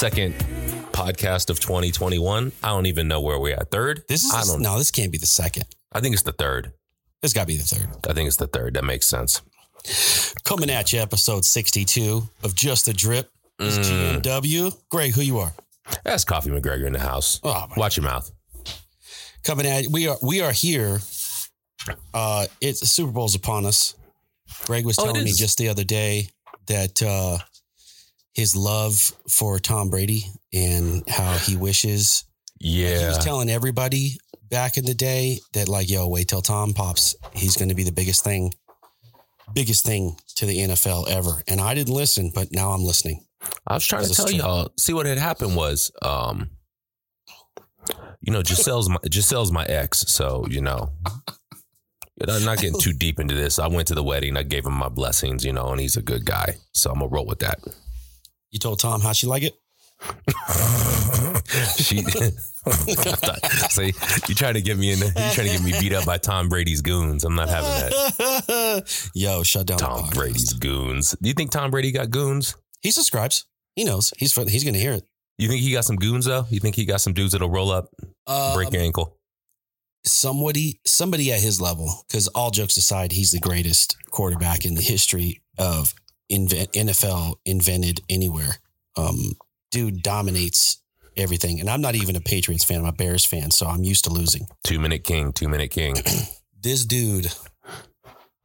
second podcast of 2021. I don't even know where we're at. Third? This is I don't. no, this can't be the second. I think it's the third. This got to be the third. I think it's the third. That makes sense. Coming at you, episode 62 of Just a Drip. Is Mm. GNW. Greg, who you are? That's Coffee McGregor in the house. Oh, Watch your mouth. coming at we are we are here. Uh it's Super Bowl's upon us. Greg was Oh, telling me just the other day that uh his love for Tom Brady and how he wishes Yeah he was telling everybody back in the day that like yo wait till Tom pops he's going to be the biggest thing biggest thing to the NFL ever and I didn't listen but now I'm listening. I was trying to tell true. y'all. See what had happened was, um, you know, Gisele's my Gisele's my ex, so you know, I'm not getting too deep into this. I went to the wedding. I gave him my blessings, you know, and he's a good guy, so I'm gonna roll with that. You told Tom how she like it? she, see, you trying to get me in? You trying to get me beat up by Tom Brady's goons? I'm not having that. Yo, shut down Tom. Brady's goons. Do you think Tom Brady got goons? He subscribes. He knows. He's he's going to hear it. You think he got some goons though? You think he got some dudes that'll roll up, break Um, your ankle? somebody somebody at his level because all jokes aside he's the greatest quarterback in the history of invent, nfl invented anywhere um dude dominates everything and i'm not even a patriots fan i'm a bears fan so i'm used to losing Two minute king, two minute king. this dude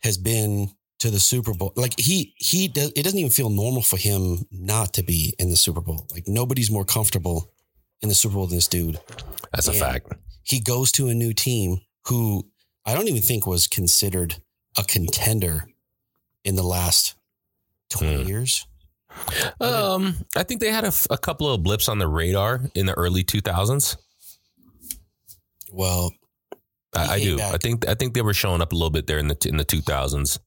has been to the super bowl like he he does, it doesn't even feel normal for him not to be in the super bowl like nobody's more comfortable in the super bowl than this dude That's a fact. he goes to a new team who I don't even think was considered a contender in the last 20 Hmm. years. Um, I think they had a couple of blips on the radar in the early 2000s. Well, I, I do. back. I think I think they were showing up a little bit there in the in the 2000s.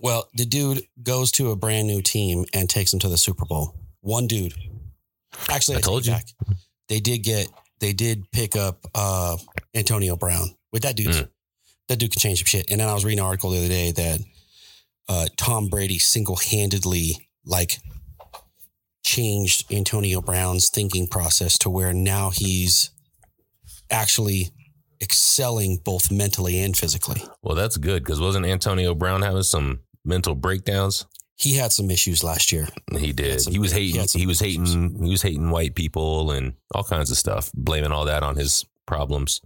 well, the dude goes to a brand new team and takes them to the Super Bowl. One dude. Actually, I I, told told you. Back. They did get they did pick up uh Antonio Brown. With that dude, Mm. that dude can change some shit. And then I was reading an article the other day that uh Tom Brady single-handedly like changed Antonio Brown's thinking process to where now he's actually excelling both mentally and physically. Well, that's good because wasn't Antonio Brown having some mental breakdowns? He had some issues last year. He did. some- He was hating. some He was hating. issues. He was hating white people and all kinds of stuff, blaming all that on his problems.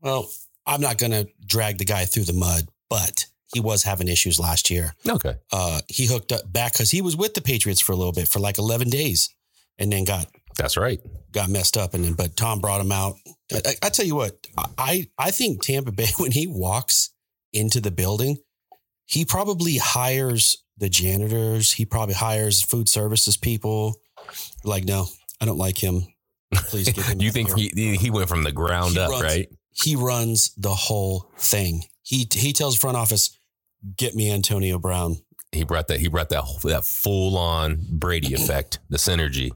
Well, I'm not going to drag the guy through the mud, but he was having issues last year. Okay. Uh, he hooked up back because he was with the Patriots for a little bit for like 11 days, and then got That's right. got messed up. And then, but Tom brought him out. I, I, I tell you what, I I think Tampa Bay when he walks into the building, he probably hires the janitors. He probably hires food services people. Like, no, I don't like him. Please get him. You think here." he he went from the ground He up, runs- right? he runs the whole thing. He he tells front office, "Get me Antonio Brown." He brought that. He brought that that full on Brady effect, the synergy.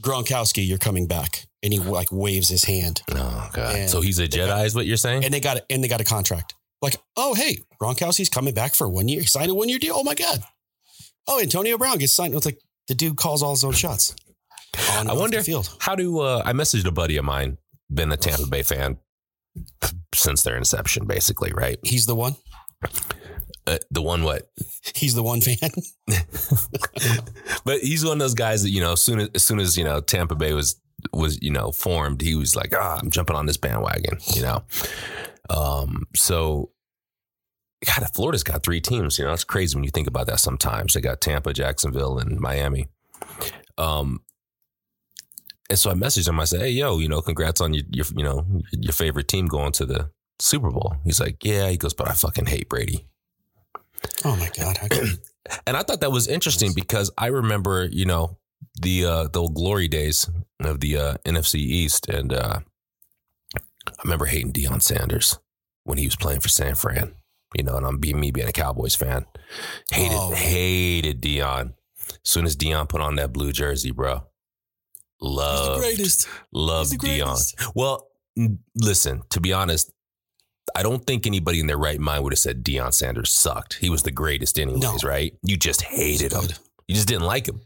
Gronkowski, you're coming back, and he like waves his hand, Oh god! And so he's a they got- Jedi, is what you're saying? and they got and they got a contract. Like, oh hey, Gronkowski's coming back for one year. He signed a one year deal. Oh my god. Oh, Antonio Brown gets signed. It's like the dude calls all his own shots. On I wonder the field. How do uh, I messaged a buddy of mine, been a Tampa Bay fan since their inception, basically, right? He's the one. Uh, the one what? He's the one fan. But he's one of those guys that you know, as soon as as soon as you know Tampa Bay was was you know formed, he was like, ah, I'm jumping on this bandwagon, you know. Um, so God, Florida's got three teams. You know, it's crazy when you think about that. Sometimes they got Tampa, Jacksonville, and Miami. Um, and so I messaged him. I said, "Hey, yo, you know, congrats on your, your you know your favorite team going to the Super Bowl." He's like, "Yeah." He goes, "But I fucking hate Brady." Oh my god. And I thought that was interesting because I remember, you know, the uh the old glory days of the uh NFC East and uh I remember hating Deion Sanders when he was playing for San Fran. You know, and I'm being me being a Cowboys fan. Hated Oh. hated Deion. As soon as Deion put on that blue jersey, bro. He's the Loved greatest. loved the greatest. Well, listen, to be honest, I don't think anybody in their right mind would have said Deion Sanders sucked. He was the greatest anyways, No. right? You just hated him. You just didn't like him.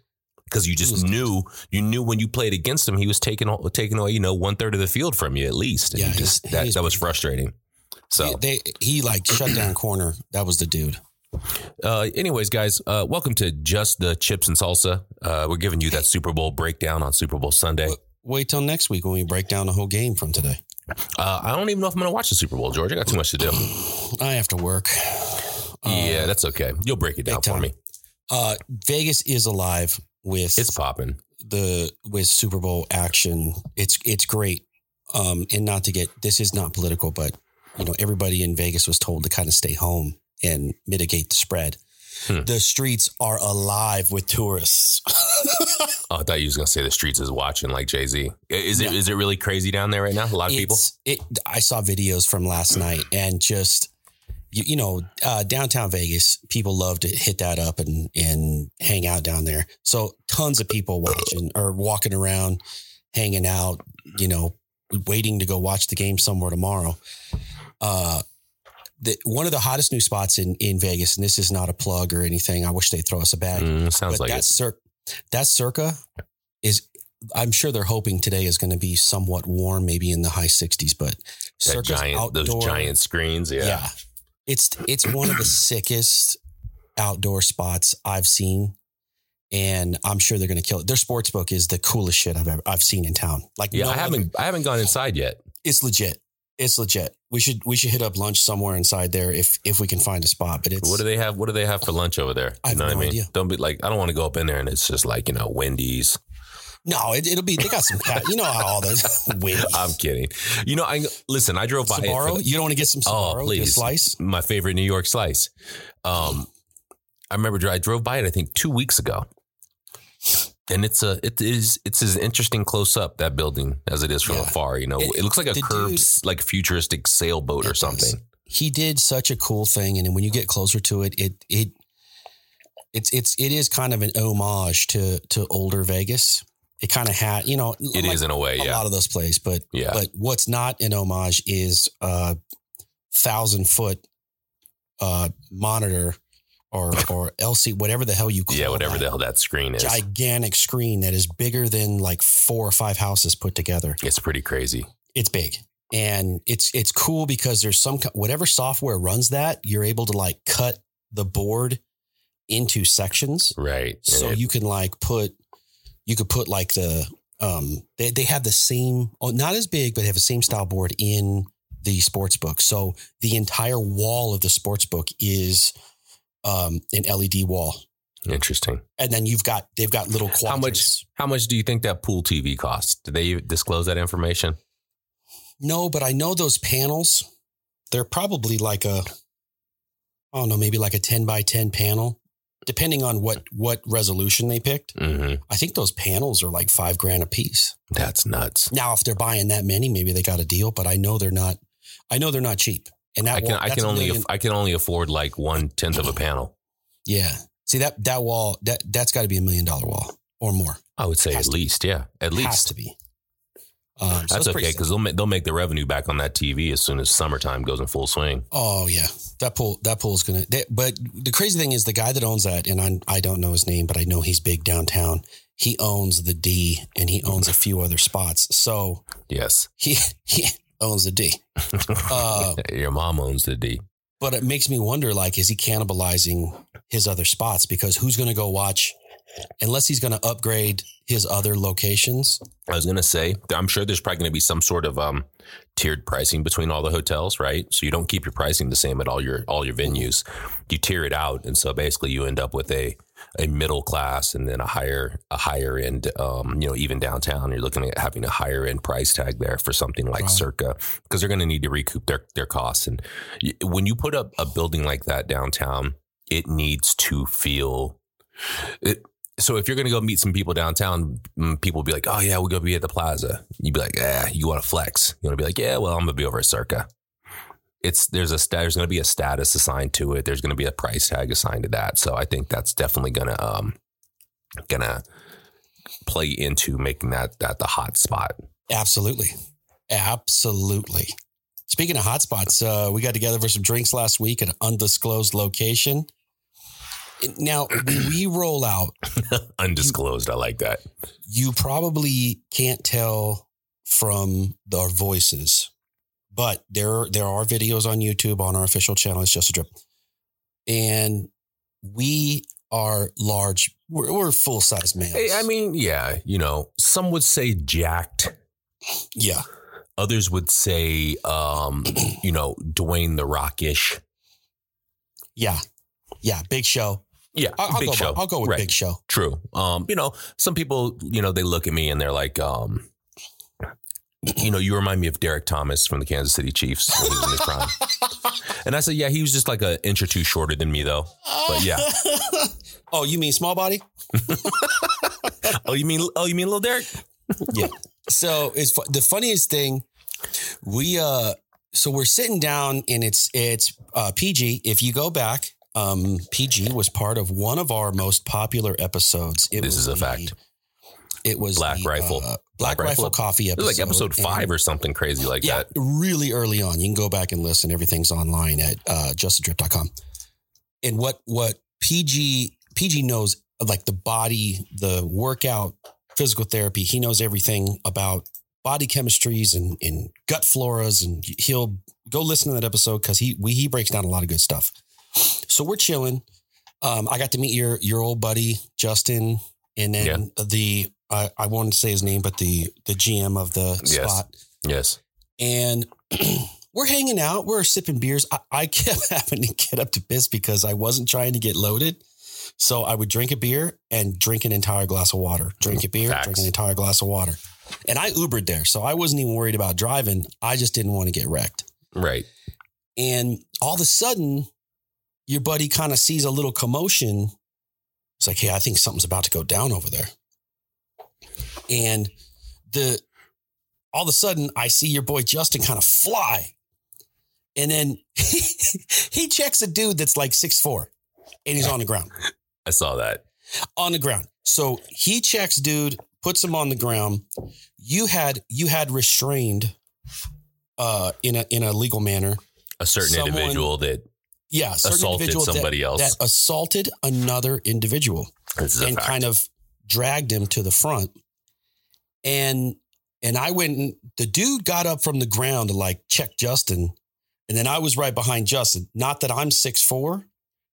because you just knew you knew when you played against him, he was taking taking away you know one third of the field from you at least. And Yeah, you just that that was frustrating. So He- they he like shut down corner. That was the dude. Uh, anyways, guys, uh, welcome to just the chips and salsa. Uh, we're giving you that Super Bowl breakdown on Super Bowl Sunday. Wait till next week when we break down the whole game from today. Uh, I don't even know if I'm going to watch the Super Bowl, George. I got too much to do. I have to work. yeah, that's okay. You'll break it down for me. Uh, Vegas is alive with It's popping. the with Super Bowl action. It's it's great. Um, and not to get this is not political, but you know everybody in Vegas was told to kind of stay home and mitigate the spread. Hmm. The streets are alive with tourists. Oh, I thought you was going to say the streets is watching like Jay Z. Is it No. is it really crazy down there right now? A lot of people. It, I saw videos from last night and just you, you know uh, downtown Vegas. People love to hit that up and and hang out down there. So tons of people watching or walking around, hanging out. You know, waiting to go watch the game somewhere tomorrow. Uh, the, one of the hottest new spots in in Vegas, and this is not a plug or anything. I wish they'd throw us a bag Mm, sounds but like that it. cir- that circa is I'm sure they're hoping today is going to be somewhat warm, maybe in the high 60s, but That circa's giant, those giant screens. Yeah. yeah. It's it's one of the sickest outdoor spots I've seen. And I'm sure they're going to kill it. Their sports book is the coolest shit I've ever I've seen in town. Like Yeah, no I haven't I haven't gone inside yet. it's legit. It's legit. We should we should hit up lunch somewhere inside there if if we can find a spot. But it's What do they have? What do they have for lunch over there? I have know no what I mean? idea. Don't be like I don't want to go up in there and it's just like you know Wendy's. no, it, it'll be they got some cat. You know how all the wings. I'm kidding. You know, I listen. I drove by Sbarro? the- You don't want to get some Oh, Sbarro? please. slice? my favorite New York slice. Um, I remember I drove by it. I think two weeks ago, and it's a it is it's as interesting close up that building as it is from Yeah. afar. You know, It- it, looks like a curved dude- like futuristic sailboat or does. something. He did such a cool thing, and when you get closer to it, it it it's it's it is kind of an homage to to older Vegas. It kind of had, you know, It like is in a way, a yeah, lot of those plays, but yeah. but what's not an homage is a thousand foot uh monitor or or LC whatever the hell you call it. yeah, whatever that the hell that screen is, gigantic screen that is bigger than like four or five houses put together. it's pretty crazy. it's big and it's it's cool because there's some whatever software runs that you're able to like cut the board into sections Right. So it- you can like put you could put like the um they, they have the same oh, not as big but they have the same style board in the sports book so the entire wall of the sports book is um an led wall interesting. and then you've got they've got little quadrants. How much? How much do you think that pool TV costs? Did they disclose that information? No, but I know those panels, they're probably like a, I don't know, maybe like a 10 by 10 panel, depending on what, what resolution they picked. hmm I think those panels are like five grand a piece. That's nuts. Now, if they're buying that many, maybe they got a deal, but I know they're not, I know they're not cheap. And that I can wall, I can only million- I can only afford like one tenth of a panel. yeah. See that, that wall, that, that's got to be a million dollar wall or more. I would say at to be. least, yeah, at Has least. to be. Um, so That's okay because they'll make, they'll make the revenue back on that TV as soon as summertime goes in full swing. Oh yeah, that pool that pool's gonna. They, but the crazy thing is the guy that owns that, and I I don't know his name, but I know he's big downtown. He owns the D, and he owns a few other spots. So Yes, he he owns the D. Uh, your mom owns the D. but it makes me wonder, like, is he cannibalizing his other spots? Because who's going to go watch? Unless he's going to upgrade his other locations. I was gonna say, I'm sure there's probably gonna be some sort of um, tiered pricing between all the hotels, right? So you don't keep your pricing the same at all your all your venues. You tier it out, and so basically you end up with a a middle class and then a higher a higher end. Um, you know, even downtown, you're looking at having a higher end price tag there for something like Wow. Circa because they're gonna need to recoup their their costs. And when you put up a building like that downtown, it needs to feel it so if you're going to go meet some people downtown, mm, people will be like, "Oh yeah, we're going to be at the plaza." You'd be like, "Yeah, you want to flex?" You want to be like, "Yeah, well, I'm going to be over at Circa." It's there's a there's going to be a status assigned to it. There's going to be a price tag assigned to that. So I think that's definitely going to um gonna play into making that that the hot spot. Absolutely. Absolutely. Speaking of hotspots, uh, we got together for some drinks last week at an undisclosed location. Now, when we roll out, Undisclosed. I like that. you probably can't tell from our voices, but there there are videos on YouTube on our official channel. It's just a drip, and we are large. We're, we're full size males. Hey, I mean, yeah, you know, some would say jacked. yeah, Others would say, um, you know, Dwayne the Rockish. yeah, yeah. Big show. Yeah, I'll, I'll big go. show. I'll go with Right. big show. True. Um, you know, some people, you know, they look at me and they're like, um, you know, you remind me of Derrick Thomas from the Kansas City Chiefs when he was in his prime. And I said, yeah, he was just like an inch or two shorter than me, though. But yeah. oh, you mean small body? Oh, you mean, oh, you mean little Derek? yeah. So it's the funniest thing. We uh, so we're sitting down and it's it's uh, PG. If you go back, um, PG was part of one of our most popular episodes. It This was is a the- fact. It was Black the, Rifle. uh, Black, Black Rifle, Rifle. Coffee It episode. was like episode five and- or something crazy like yeah, that. really early on. You can go back and listen. Everything's online at uh, justadrip.com. And what what PG PG knows like the body, the workout, physical therapy. He knows everything about body chemistries and, and gut floras, and he'll go listen to that episode because he we, he breaks down a lot of good stuff. So we're chilling. Um, I got to meet your your old buddy Justin, and then the I, I wanted to say his name, but the the GM of the Yes. spot Yes. and we're hanging out. We're sipping beers. I, I kept having to get up to piss because I wasn't trying to get loaded. So I would drink a beer and drink an entire glass of water. Drink a beer, Facts. drink an entire glass of water. And I Ubered there. So I wasn't even worried about driving. I just didn't want to get wrecked. Right. And all of a sudden, your buddy kind of sees a little commotion. It's like, hey, I think something's about to go down over there. And the all of a sudden, I see your boy Justin kind of fly. And then he checks a dude that's like six four, and he's on the ground. I saw that. On the ground. So he checks dude, puts him on the ground. You had you had restrained uh in a in a legal manner A certain Someone individual that yeah, certain assaulted individual that- somebody else. that assaulted another individual this is a and fact. kind of dragged him to the front. And and I went and the dude got up from the ground to like check Justin. And then I was right behind Justin. Not that I'm six four,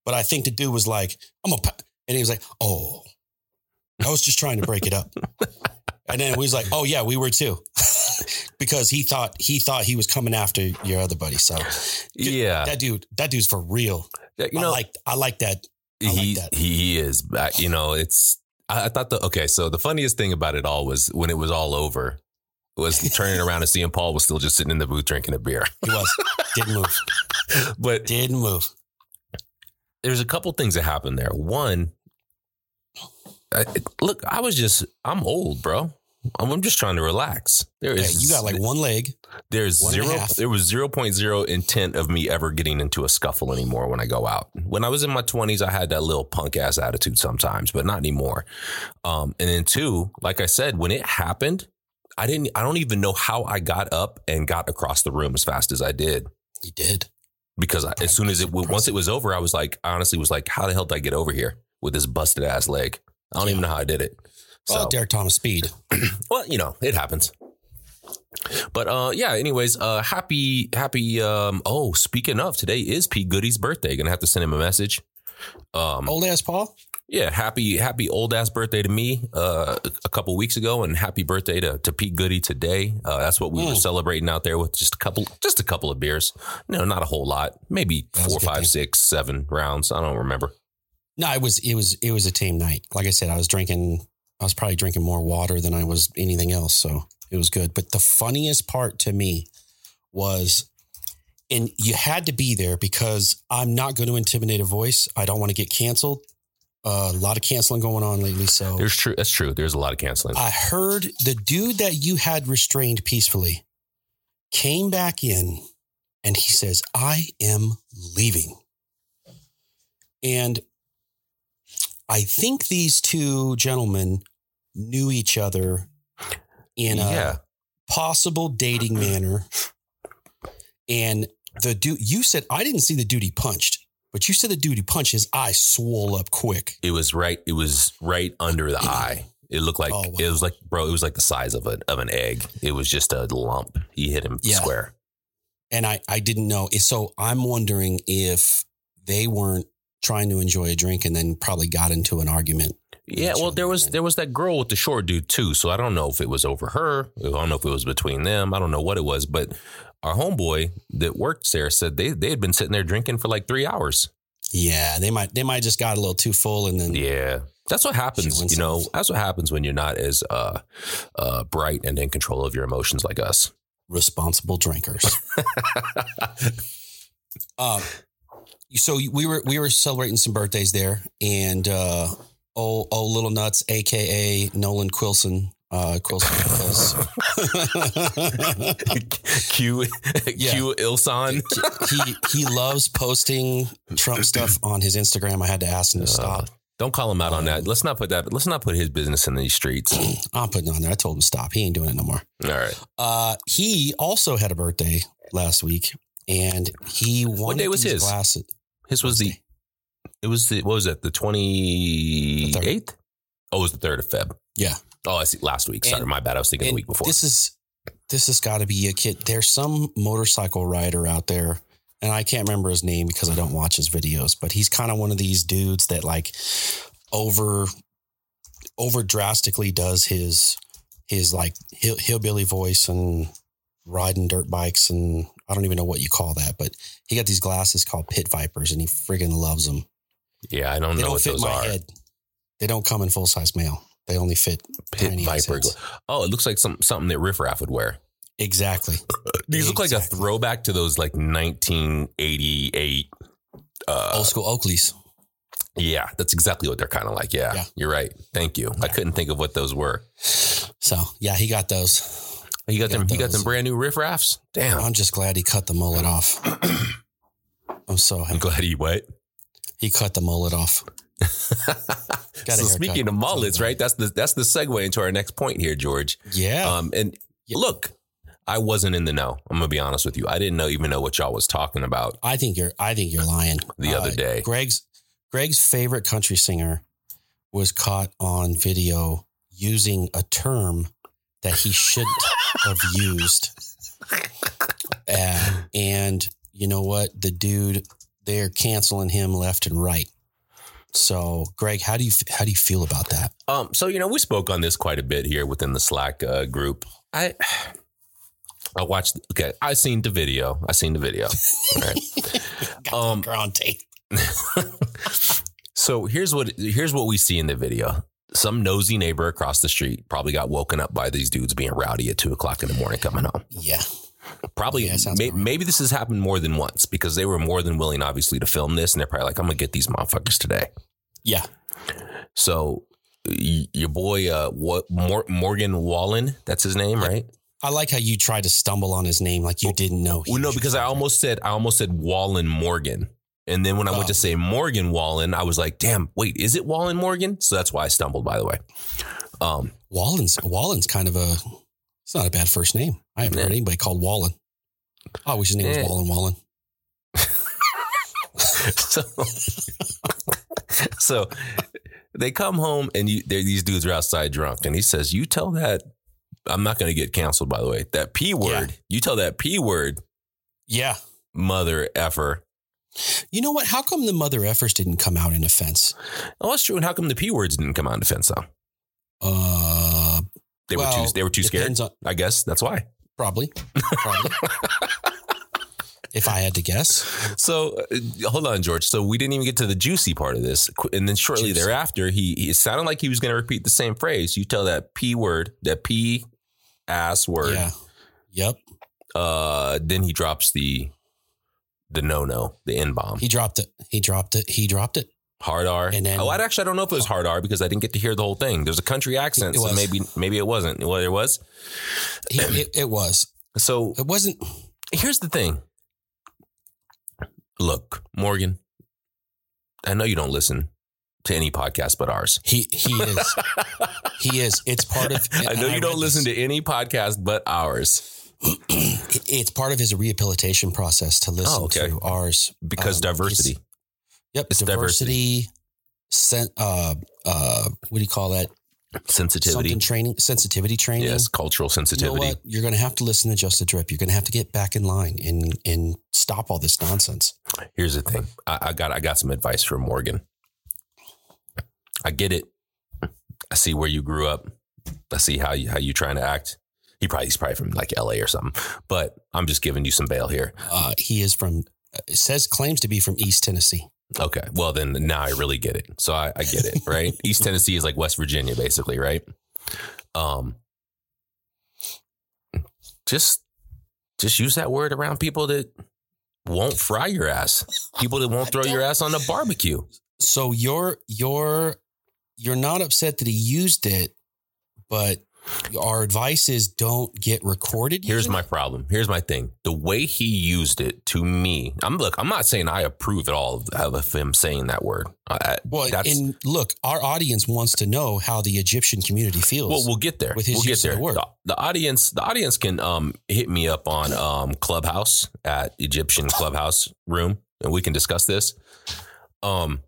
but I think the dude was like, I'm a pa-" and he was like, Oh, I was just trying to break it up. and then we was like, Oh yeah, we were too. because he thought he thought he was coming after your other buddy. So yeah. that dude, that dude's for real. you I know, like I like that. I like he that. he is. Uh, you know, it's. I, I thought the okay. So the funniest thing about it all was when it was all over, was turning around and seeing Paul was still just sitting in the booth drinking a beer. He was didn't move, But didn't move. there's a couple things that happened there. One, I, look, I was just I'm old, bro. I'm, I'm just trying to relax. There Hey, you got like one leg. There's One zero. There was 0.0 intent of me ever getting into a scuffle anymore when I go out. When I was in my 20s, I had that little punk ass attitude sometimes, but not anymore. Um, and then two, like I said, when it happened, I didn't. I don't even know how I got up and got across the room as fast as I did He did. because I, as soon as it once it was over, I was like, I honestly was like, how the hell did I get over here with this busted ass leg? I don't even know how I did it. So- Derrick Thomas speed. well, you know, it happens. But uh yeah, anyways, uh happy happy um oh, speaking of, today is Pete Goody's birthday. Gonna have to send him a message. Um Old ass Paul. yeah, happy happy old ass birthday to me uh a couple weeks ago and happy birthday to, to Pete Goody today. Uh that's what we were Mm. celebrating out there with just a couple just a couple of beers. No, not a whole lot. Maybe That was a four, five, thing. six, seven rounds. I don't remember. No, it was it was it was a tame night. Like I said, I was drinking. I was probably drinking more water than I was anything else, so it was good. But the funniest part to me was, and you had to be there because I'm not going to intimidate a voice. I don't want to get canceled. Uh, a lot of canceling going on lately, so There's true that's true. There's a lot of canceling. I heard the dude that you had restrained peacefully came back in and he says, I am leaving. And I think these two gentlemen knew each other in a yeah. possible dating manner. And the dude, you said, I didn't see the dude he punched. But you said the dude who punched his eye swole up quick. It was right. It was right under the mm-hmm. eye. It looked like Oh, wow. it was like, bro. It was like the size of an of an egg. It was just a lump. He hit him Yeah. square. And I, I didn't know. So I'm wondering if they weren't trying to enjoy a drink and then probably got into an argument. Yeah, well, there was there was that girl with the short dude too. So I don't know if it was over her. I don't know if it was between them. I don't know what it was. But our homeboy that worked there said they they had been sitting there drinking for like three hours. Yeah, they might they might just got a little too full and then Yeah, that's what happens. You know, that's what happens when you're not as uh, uh, bright and in control of your emotions like us. responsible drinkers. um, so we were we were celebrating some birthdays there, and uh, oh oh little nuts, aka Nolan Quilson, uh, Quilson because Q Yeah. Q Ilson. he he loves posting Trump stuff on his Instagram. I had to ask him to stop. Don't call him out on that. Let's not put that. Let's not put his business in these streets. I'm putting it on there. I told him to stop. He ain't doing it no more. All right. Uh, he also had a birthday last week, and he wanted day was his? glasses. His was the. It was the. What was it? The twenty eighth. Oh, it was the third of Feb. Yeah. Oh, I see. Last week. Sorry, And- my bad. I was thinking the week before. This is this has got to be a kid. There's some motorcycle rider out there, and I can't remember his name because I don't watch his videos. But he's kind of one of these dudes that like over over drastically does his his like hill, hillbilly voice and riding dirt bikes and I don't even know what you call that, but he got these glasses called Pit Vipers, and he friggin' loves them. Yeah, I don't They know don't what fit those my are. head. They don't come in full size male. They only fit Pit tiny Viper. heads. Oh, it looks like some something that Riff Raff would wear. Exactly. These look like a throwback to those like 1988. Uh, Old school Oakleys. yeah, that's exactly what they're kind of like. Yeah, Yeah. you're right. Thank you. I couldn't think of what those were. So yeah, he got those. You got Got them. You got those. them brand new Riff Raffs. Damn. I'm just glad he cut the mullet off. I'm so I'm glad he what. He cut the mullet off. So speaking of mullets, right? That's the that's the segue into our next point here, George. Yeah. Um, and Yeah. look, I wasn't in the know. I'm gonna be honest with you. I didn't know even know what y'all was talking about I think you're I think you're lying. the other Uh, day. Greg's Greg's favorite country singer was caught on video using a term that he shouldn't have used. Uh, and you know what? The dude, they're canceling him left and right. So, Greg, how do you how do you feel about that? Um, so you know, we spoke on this quite a bit here within the Slack uh, group. I I watched. Okay, I seen the video. I seen the video. Right. Got Um, ground tape. so here's what here's what we see in the video. Some nosy neighbor across the street probably got woken up by these dudes being rowdy at two o'clock in the morning coming home. Yeah, Probably, Yeah, may, maybe this has happened more than once because they were more than willing, obviously, to film this, and they're probably like, "I'm gonna get these motherfuckers today." yeah, So, y- your boy, uh, what Mor- Morgan Wallen, that's his name, right? I like how you tried to stumble on his name like you didn't know. Well, no, because I almost said I almost said Wallen Morgan, and then when I went Oh. to say Morgan Wallen, I was like, "Damn, wait, is it Wallen Morgan?" So that's why I stumbled. By the way, um, Wallen's Wallen's kind of a. It's not a bad first name. I haven't Yeah. heard anybody called Wallen. I wish his name Yeah. was Wallen Wallen. so so they come home and you, these dudes are outside drunk, and he says, "You tell that." I'm not going to get canceled, by the way. That P word, you tell that P word, Yeah. mother effer. You know what? How come the mother effers didn't come out in offense? Oh, that's true. And how come the P words didn't come out in defense, though? Uh, They were too. They were too scared. on- I guess that's why. probably, probably. if I had to guess, So uh, hold on, George. So we didn't even get to the juicy part of this, and then shortly Juicy. thereafter, he, he it sounded like he was going to repeat the same phrase. You tell that p word, that p ass word. yeah, yep. Uh, then he drops the the no no, the n bomb, He dropped it. He dropped it. He dropped it. Hard R. And then- oh, I actually I don't know if it was hard R because I didn't get to hear the whole thing. There's a country accent, It so maybe maybe it wasn't. Well, it was. He, it. It was. So It wasn't. here's the thing. Look, Morgan, I know you don't listen to any podcast but ours. He he is. he is. It's part of. I know you don't listen this. to any podcast but ours It's part of his rehabilitation process to listen Oh, okay. to ours because Um, diversity. Yep. It's diversity. Sen- uh, uh, what do you call that? sensitivity. Something training, sensitivity training. Yes, cultural You know sensitivity. what? You're going to have to listen to Just a Drip. You're going to have to get back in line and and stop all this nonsense. Here's the thing. I, I got I got some advice from Morgan. I get it. I see where you grew up. I see how you how you trying to act. He probably he's probably from like LA or something. But I'm just giving you some bail here. Uh, he is from. It says claims to be from East Tennessee. Okay. Well then now I really get it. So I, I get it, right? East Tennessee is like West Virginia, basically, right? Um just just use that word around people that won't fry your ass. People that won't throw your ass on the barbecue. So you're you're you're not upset that he used it, but our advice is don't get recorded. Here's my problem. Here's my thing. The way he used it to me, I'm look. I'm not saying I approve at all of, of him saying that word. I, Well, that's, and look, our audience wants to know how the Egyptian community feels. well, we'll get there. with his we'll use get of the word. The, the audience, the audience can um hit me up on um Clubhouse at Egyptian Clubhouse room, and we can discuss this. Um,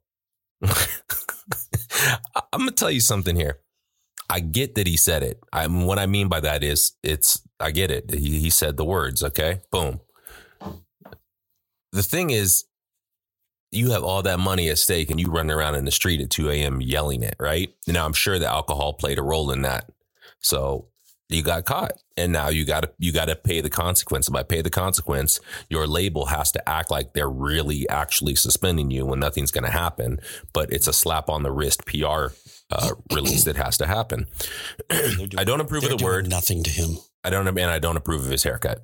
I'm gonna tell you something here. I get that he said it. I what I mean by that is it's I get it. He, he said the words. Okay, boom. The thing is, you have all that money at stake, and you run around in the street at 2 a.m. yelling it. Right now, I'm sure that alcohol played a role in that. So you got caught, and now you got to you got to pay the consequence. And by pay the consequence, your label has to act like they're really actually suspending you when nothing's going to happen. But it's a slap on the wrist PR uh, release that has to happen. Doing- I don't approve of the word. Nothing to him. I don't and I don't approve of his haircut.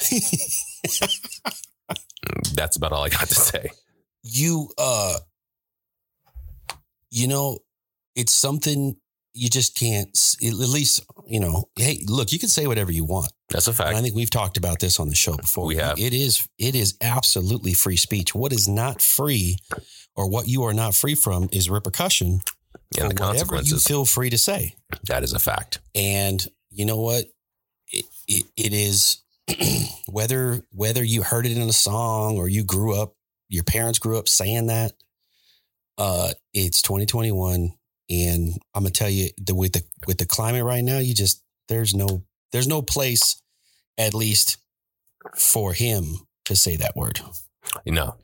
That's about all I got to say. you uh you know it's something you just can't at least you know hey look you can say whatever you want That's a and i think we've talked about this on the show before We have. it is it is absolutely free speech what is not free or what you are not free from is repercussion And the for whatever you consequences. feel free to say That is a fact. and you know what it, it, it is whether whether you heard it in a song or you grew up your parents grew up saying that uh it's 2021 and i'm gonna tell you the with the with the climate right now you just there's no there's no place at least for him to say that word know.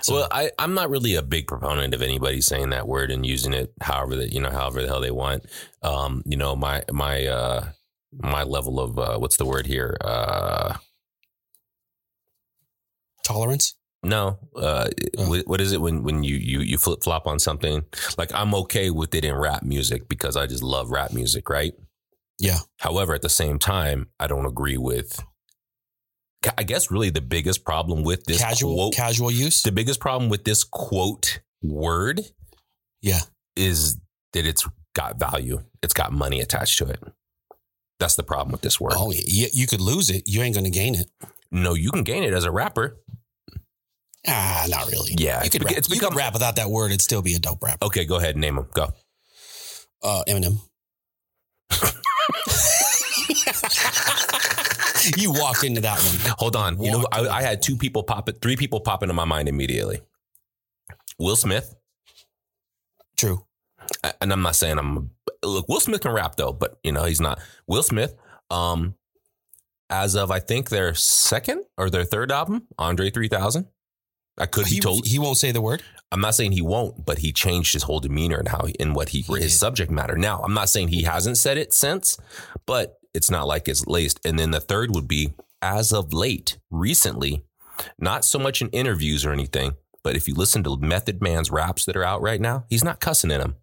So- well, I, I'm not really a big proponent of anybody saying that word and using it however that you know, however the hell they want. Um, you know, my my uh my level of uh what's the word here? Uh tolerance no. Uh Oh. what, is it when when you you you flip flop on something? Like I'm okay with it in rap music because I just love rap music, right? Yeah. However, at the same time, I don't agree with I guess really the biggest problem with this casual quote casual use the biggest problem with this quote word Yeah. is that it's got value it's got money attached to it that's the problem with this word oh you, you could lose it you ain't gonna gain it no you can gain it as a rapper Ah, not really. Yeah, you could rap, it's you become- could rap without that word. It'd still be a dope rap. okay go ahead and name them go Uh, Eminem. you walked into that one. hold on you know I. I had two people pop it three people pop into my mind immediately will smith True. and i'm not saying i'm look will smith can rap though but you know he's not will smith um as of i think their second or their third album andre 3000 I could be He, told. he won't say the word. I'm not saying he won't, but he changed his whole demeanor and how in what he, He his did. subject matter. Now, I'm not saying he hasn't said it since, but it's not like it's laced. And then the third would be as of late, recently, not so much in interviews or anything, but if you listen to Method Man's raps that are out right now, he's not cussing in them.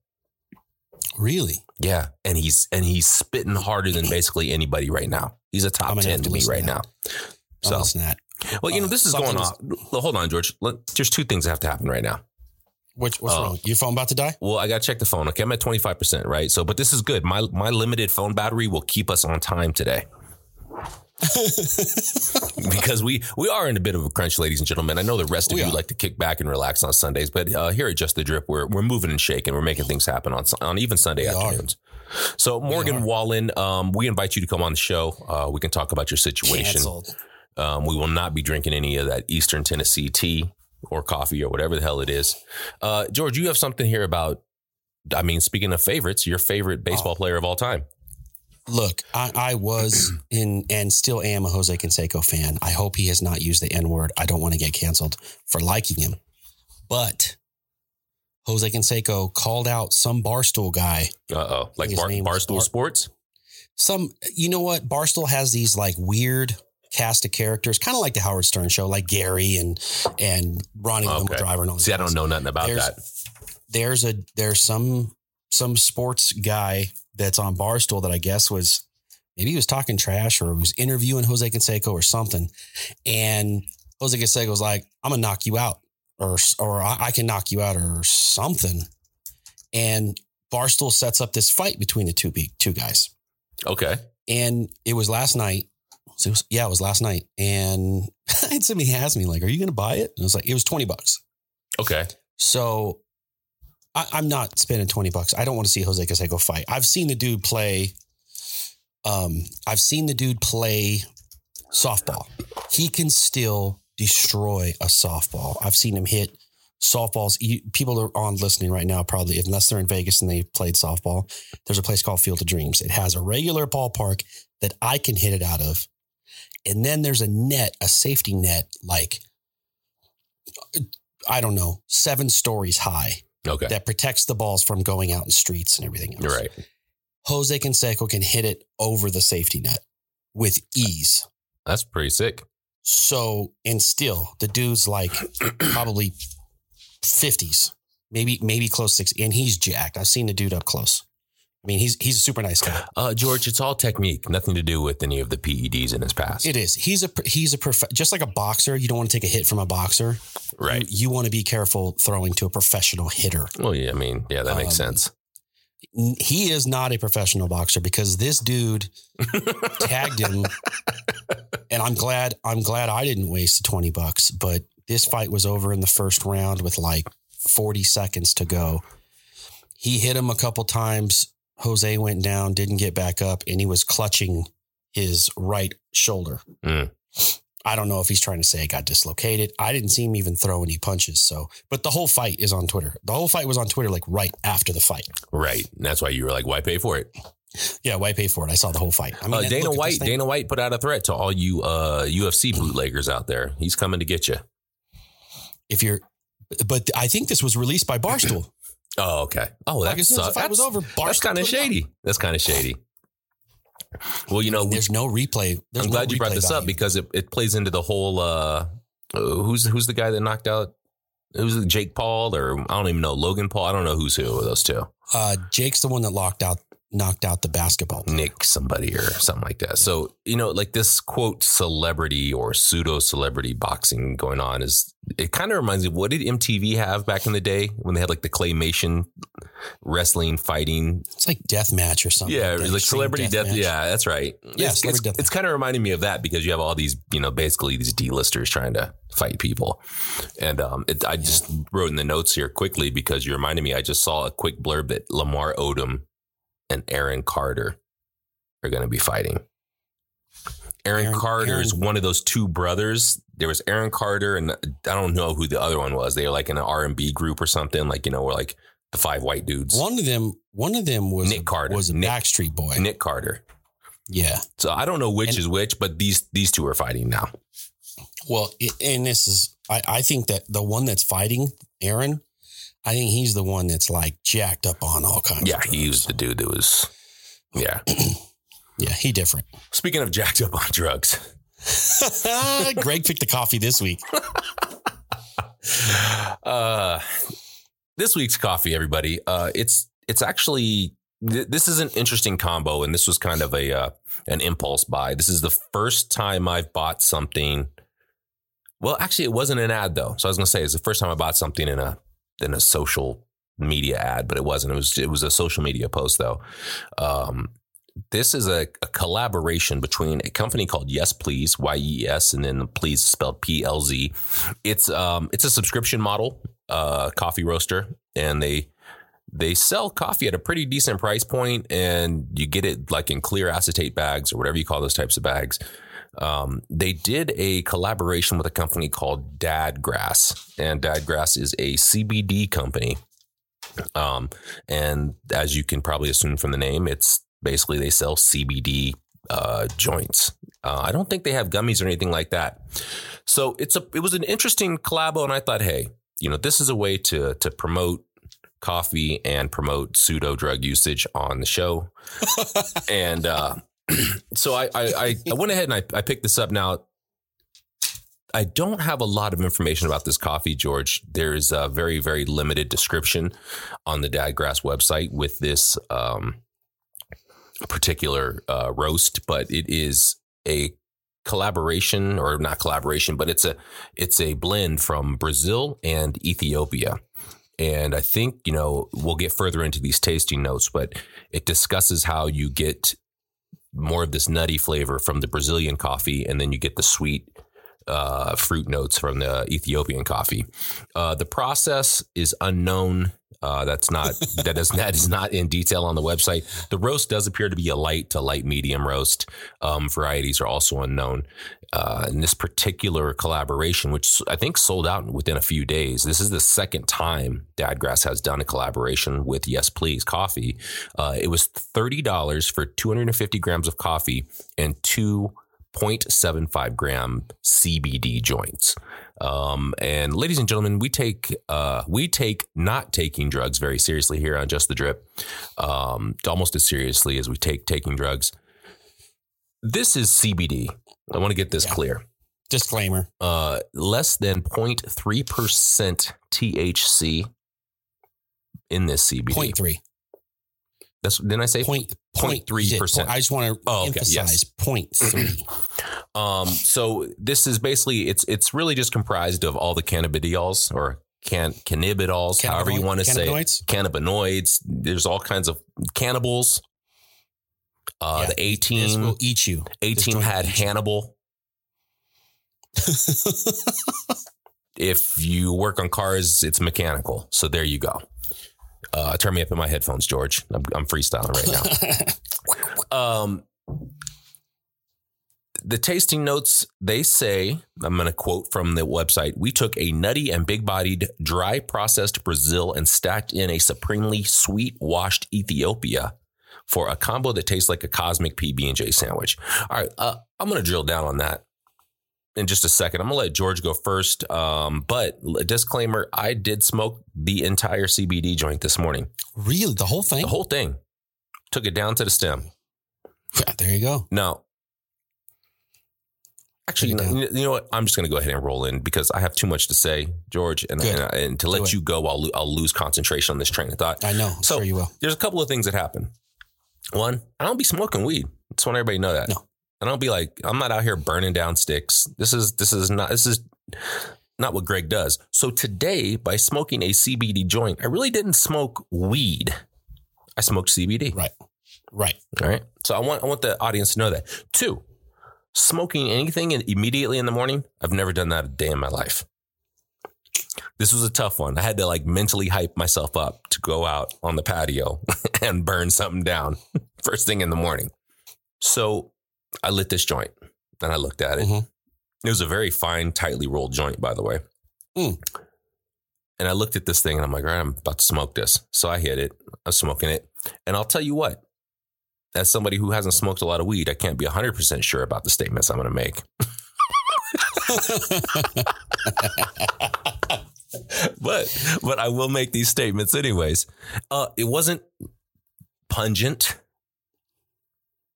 Really? Yeah, and he's and he's spitting harder than basically anybody right now. He's a top ten to me right now. So, So, it's not. well, you know, uh, this is going on. hold on, George. Let, there's two things that have to happen right now. Which, what's Oh. wrong? Your phone about to die? Well, I got to check the phone. Okay, I'm at 25%, right? So, but this is good. My my limited phone battery will keep us on time today because we we are in a bit of a crunch, ladies and gentlemen. I know the rest of We you are. like to kick back and relax on Sundays, but uh, here at Just the Drip, we're we're moving and shaking. We're making things happen on on even Sunday We are. afternoons. So, Morgan are. Wallen, um, we invite you to come on the show. Uh, we can talk about your situation. Um, we will not be drinking any of that Eastern Tennessee tea. Or coffee or whatever the hell it is. Uh, George, you have something here about. I mean, speaking of favorites, your favorite baseball oh. player of all time. Look, I, I, was in and still am a Jose Canseco fan. I hope he has not used the N word. I don't want to get canceled for liking him. But Jose Canseco called out some Barstool guy. Uh oh. Like Bar- Barstool Bar- Sports? Some, you know what? Barstool has these like weird cast of characters, kind of like the Howard Stern show, like Gary and and Ronnie okay. Driver and all See, I don't know nothing about there's, that. There's a there's some some sports guy that's on Barstool that I guess was maybe he was talking trash or was interviewing Jose Canseco or something. And Jose Canseco was like, I'm gonna knock you out or or I can knock you out or something. And Barstool sets up this fight between the two two guys. Okay. And it was last night. So it was, yeah, it was last night. And somebody asked me, like, are you going to buy it? And I was like, it was 20 bucks. Okay. So I, am not spending 20 bucks. I don't want to see Jose Canseco fight. I've seen the dude play. Um, I've seen the dude play softball. He can still destroy a softball. I've seen him hit softballs. People are on listening right now, probably, unless they're in Vegas and they played softball. There's a place called Field of Dreams. It has a regular ballpark that I can hit it out of. And then there's a net, a safety net, like, I don't know, seven stories high Okay. That protects the balls from going out in streets and everything else. Right. Jose Canseco can hit it over the safety net with ease. That's pretty sick. So, and still, the dude's like probably 50s, maybe, maybe close six, and he's jacked. I've seen the dude up close. I mean, he's he's a super nice guy. Uh, George, it's all technique, nothing to do with any of the PEDs in his past. It is. He's a he's a prof- just like a boxer. You don't want to take a hit from a boxer, right? You, you want to be careful throwing to a professional hitter. Well, yeah, I mean, yeah, that makes um, sense. He is not a professional boxer because this dude tagged him, and I'm glad I'm glad I didn't waste twenty bucks. But this fight was over in the first round with like 40 seconds to go. He hit him a couple times Jose went down, didn't get back up, and he was clutching his right shoulder. Mm. I don't know if he's trying to say it got dislocated. I didn't see him even throw any punches. So, but the whole fight is on Twitter. The whole fight was on Twitter like right after the fight. Right. And that's why you were like, why pay for it? Yeah, why pay for it? I saw the whole fight. I mean, uh, Dana White, Dana White put out a threat to all you uh, UFC bootleggers out there. He's coming to get you. If you're, but I think this was released by Barstool. Oh, okay. Oh, that sucks. That was over. that's kind of shady. That's kind of shady. Well, you know, there's no replay. There's I'm glad no you brought this value. up because it, it plays into the whole. Uh, who's who's the guy that knocked out? Who's Jake Paul or I don't even know Logan Paul. I don't know who's who of those two. Uh, Jake's the one that locked out knocked out the basketball. Nick somebody or something like that. So, you know, like this quote celebrity or pseudo celebrity boxing going on is it kind of reminds me what did MTV have back in the day when they had like the claymation wrestling fighting? It's like death match or something. Yeah, like, like celebrity death. death yeah, that's right. Yeah, it's, it's, it's kind of reminding me of that because you have all these, you know, basically these D-listers trying to fight people. And um, it, I just wrote in the notes here quickly because you reminded me. I just saw a quick blurb that Lamar Odom and Aaron Carter are going to be fighting. Aaron, Aaron Carter Aaron. is one of those two brothers. There was Aaron Carter, and I don't know who the other one was. They were like in an R and B group or something. Like you know, we're like the five white dudes. One of them, one of them was Nick Carter. Was a Nick, Backstreet Boy. Nick Carter. Yeah. So I don't know which and, is which, but these these two are fighting now. Well, and this is I, I think that the one that's fighting Aaron I think he's the one that's like jacked up on all kinds. Of drugs. Yeah, he was the dude that was. Yeah, yeah, he different. Speaking of jacked up on drugs, Greg picked the coffee this week. uh, this week's coffee, everybody. Uh, it's it's actually th- this is an interesting combo, and this was kind of a uh, an impulse buy. This is the first time I've bought something. Well, actually, it wasn't an ad though. So I was gonna say it's the first time I bought something in a in a social media ad, but it wasn't. It was it was a social media post though. Um, this is a, a, collaboration between a company called Yes Please Y E S and then Please spelled P L Z. It's um it's a subscription model uh, coffee roaster, and they they sell coffee at a pretty decent price point, and you get it like in clear acetate bags or whatever you call those types of bags. Um, they did a collaboration with a company called Dadgrass, and Dadgrass is a CBD company. Um, and as you can probably assume from the name, it's basically they sell CBD uh, joints. Uh, I don't think they have gummies or anything like that. So it's a it was an interesting collabo, and I thought, hey, you know, this is a way to to promote coffee and promote pseudo drug usage on the show. and uh, so I, I, I went ahead and I, I picked this up. Now, I don't have a lot of information about this coffee, George. There's a very, very limited description on the Dadgrass website with this um, particular uh, roast, but it is a collaboration or not collaboration, but it's a it's a blend from Brazil and Ethiopia. And I think, you know, we'll get further into these tasting notes, but it discusses how you get more of this nutty flavor from the Brazilian coffee, and then you get the sweet uh, fruit notes from the Ethiopian coffee. Uh, the process is unknown. Uh, that's not that is that is not in detail on the website. The roast does appear to be a light to light medium roast. Um, varieties are also unknown. Uh, in this particular collaboration, which I think sold out within a few days, this is the second time Dadgrass has done a collaboration with Yes Please Coffee. Uh, it was thirty dollars for two hundred and fifty grams of coffee and two 0.75 gram CBD joints. Um, and ladies and gentlemen, we take uh, we take not taking drugs very seriously here on Just the Drip, um, almost as seriously as we take taking drugs. This is CBD. I want to get this yeah. clear. Disclaimer: uh, less than 0.3 percent THC in this CBD. 0.3. That's didn't I say point point three percent? I just want to oh, okay. emphasize yes. point three. um, so this is basically it's it's really just comprised of all the cannabidiols or can cannabidols, however you want to say it. cannabinoids. There's all kinds of cannibals. Uh, yeah, the A team will eat you. A team had Hannibal. if you work on cars, it's mechanical. So there you go. Uh, turn me up in my headphones, George. I'm, I'm freestyling right now. um, the tasting notes they say i'm going to quote from the website we took a nutty and big bodied dry processed brazil and stacked in a supremely sweet washed ethiopia for a combo that tastes like a cosmic pb&j sandwich all right uh, i'm going to drill down on that in just a second. I'm gonna let George go first. Um, but disclaimer: I did smoke the entire CBD joint this morning. Really, the whole thing? The whole thing. Took it down to the stem. Yeah, there you go. Now, actually, you know, you know, what? I'm just gonna go ahead and roll in because I have too much to say, George, and and, and, to let you go, I'll I'll lose concentration on this train of thought. I know. So sure you will. There's a couple of things that happen. One, I don't be smoking weed. Just want everybody to know that. No. And I'll be like, I'm not out here burning down sticks. This is this is not this is not what Greg does. So today, by smoking a CBD joint, I really didn't smoke weed. I smoked CBD. Right. Right. All right. So I want I want the audience to know that. Two, smoking anything immediately in the morning, I've never done that a day in my life. This was a tough one. I had to like mentally hype myself up to go out on the patio and burn something down first thing in the morning. So I lit this joint and I looked at it. Mm-hmm. It was a very fine, tightly rolled joint, by the way. Mm. And I looked at this thing and I'm like, all right, I'm about to smoke this. So I hit it. I'm smoking it. And I'll tell you what, as somebody who hasn't smoked a lot of weed, I can't be 100% sure about the statements I'm going to make. but but I will make these statements anyways. Uh, it wasn't pungent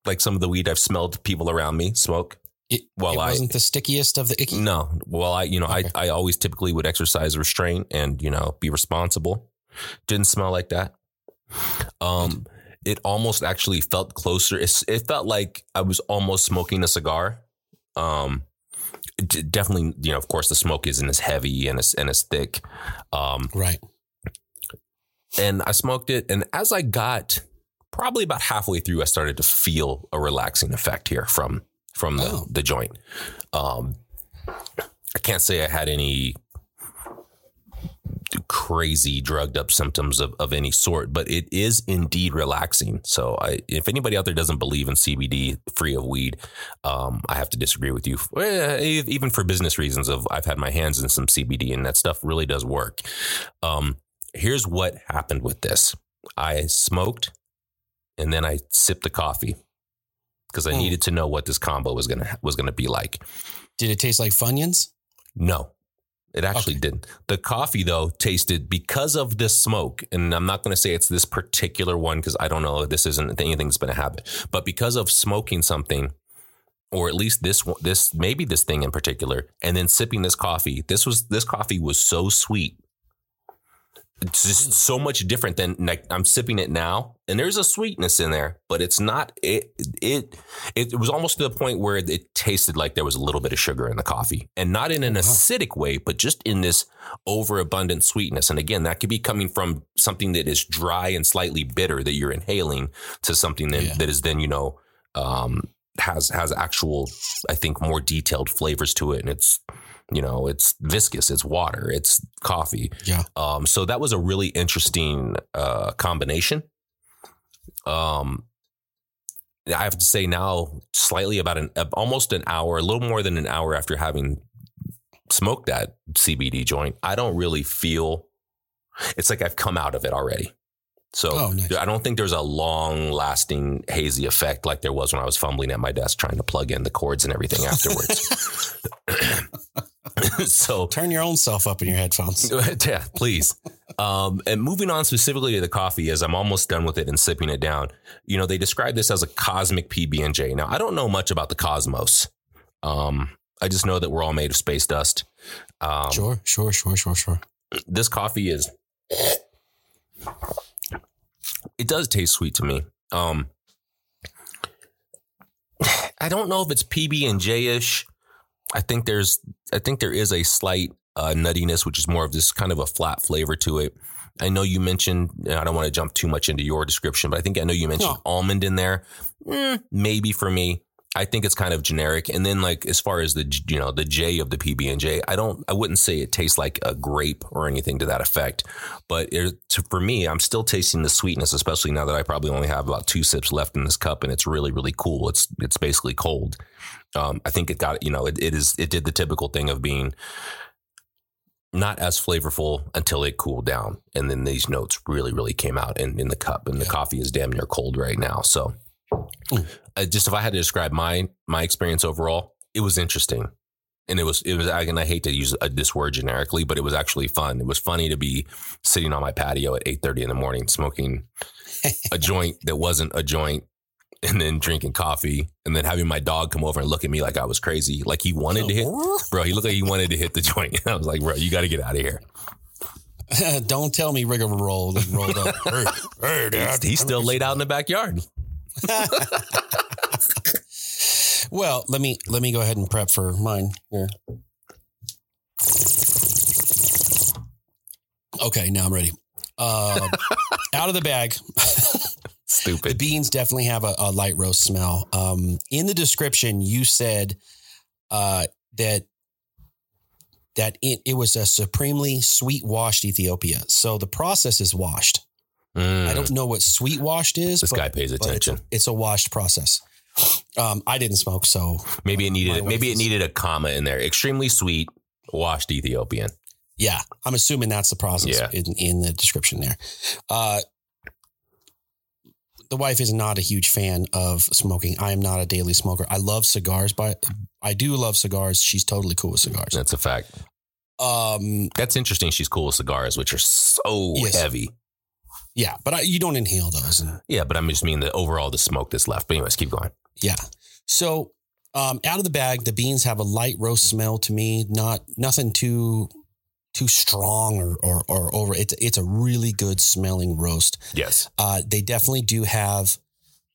like some of the weed I've smelled people around me smoke. It, well, it wasn't I, the stickiest of the icky. No. Well, I, you know, okay. I, I always typically would exercise restraint and, you know, be responsible. Didn't smell like that. Um, it almost actually felt closer. It, it felt like I was almost smoking a cigar. Um, definitely, you know, of course, the smoke isn't as heavy and as, and as thick. Um, right. And I smoked it. And as I got probably about halfway through, I started to feel a relaxing effect here from from the, oh. the joint. Um, I can't say I had any crazy drugged up symptoms of, of any sort, but it is indeed relaxing. So I, if anybody out there doesn't believe in CBD free of weed, um, I have to disagree with you. Even for business reasons of I've had my hands in some CBD and that stuff really does work. Um, here's what happened with this. I smoked and then I sipped the coffee because I mm. needed to know what this combo was gonna was gonna be like. Did it taste like Funyuns? No, it actually okay. didn't. The coffee though tasted because of this smoke, and I'm not going to say it's this particular one because I don't know if this isn't anything that's been a habit, but because of smoking something, or at least this this maybe this thing in particular, and then sipping this coffee, this was this coffee was so sweet it's just so much different than like I'm sipping it now, and there's a sweetness in there, but it's not. It it it was almost to the point where it tasted like there was a little bit of sugar in the coffee, and not in an acidic way, but just in this overabundant sweetness. And again, that could be coming from something that is dry and slightly bitter that you're inhaling to something that, yeah. that is then you know um, has has actual, I think, more detailed flavors to it, and it's you know, it's viscous, it's water, it's coffee. Yeah. Um, so that was a really interesting uh, combination. Um, I have to say now, slightly about an almost an hour, a little more than an hour after having smoked that CBD joint, I don't really feel. It's like I've come out of it already. So oh, nice. I don't think there's a long lasting hazy effect like there was when I was fumbling at my desk trying to plug in the cords and everything afterwards. so turn your own self up in your headphones. yeah, please. Um, and moving on specifically to the coffee, as I'm almost done with it and sipping it down, you know, they describe this as a cosmic PB and J. Now, I don't know much about the cosmos. Um, I just know that we're all made of space dust. Um, sure, sure, sure, sure, sure. This coffee is it does taste sweet to me. Um, I don't know if it's PB and J ish. I think there's, I think there is a slight uh, nuttiness, which is more of this kind of a flat flavor to it. I know you mentioned, I don't want to jump too much into your description, but I think I know you mentioned no. almond in there. Mm, maybe for me. I think it's kind of generic. And then like as far as the you know the J of the PB and J, I don't I wouldn't say it tastes like a grape or anything to that effect. But it, for me, I'm still tasting the sweetness, especially now that I probably only have about two sips left in this cup, and it's really really cool. It's it's basically cold. Um, I think it got you know it, it is it did the typical thing of being not as flavorful until it cooled down, and then these notes really really came out in in the cup, and the coffee is damn near cold right now. So uh, just if I had to describe my my experience overall, it was interesting, and it was it was. And I hate to use this word generically, but it was actually fun. It was funny to be sitting on my patio at eight thirty in the morning, smoking a joint that wasn't a joint, and then drinking coffee, and then having my dog come over and look at me like I was crazy, like he wanted to hit, bro. He looked like he wanted to hit the joint. I was like, bro, you got to get out of here. Don't tell me rigmarole rolled up. hey, hey, Dad. He's still laid out in the backyard. well, let me let me go ahead and prep for mine here. Okay, now I'm ready. Uh, out of the bag. Stupid. The beans definitely have a, a light roast smell. Um, in the description, you said uh, that that it, it was a supremely sweet washed Ethiopia. So the process is washed. Mm. I don't know what sweet washed is. This but, guy pays attention. It's a, it's a, washed process. Um, I didn't smoke, so maybe it needed maybe it needed a comma in there. Extremely sweet, washed Ethiopian. Yeah, I'm assuming that's the process yeah. in, in the description there. Uh, the wife is not a huge fan of smoking. I am not a daily smoker. I love cigars, but I do love cigars. She's totally cool with cigars. That's a fact. Um, that's interesting. She's cool with cigars, which are so yes. heavy. Yeah, but I, you don't inhale those. And, yeah, but I'm just mean the overall the smoke that's left. But anyways, keep going. Yeah. So um, out of the bag, the beans have a light roast smell to me. Not nothing too too strong or or, or over. It's it's a really good smelling roast. Yes. Uh, they definitely do have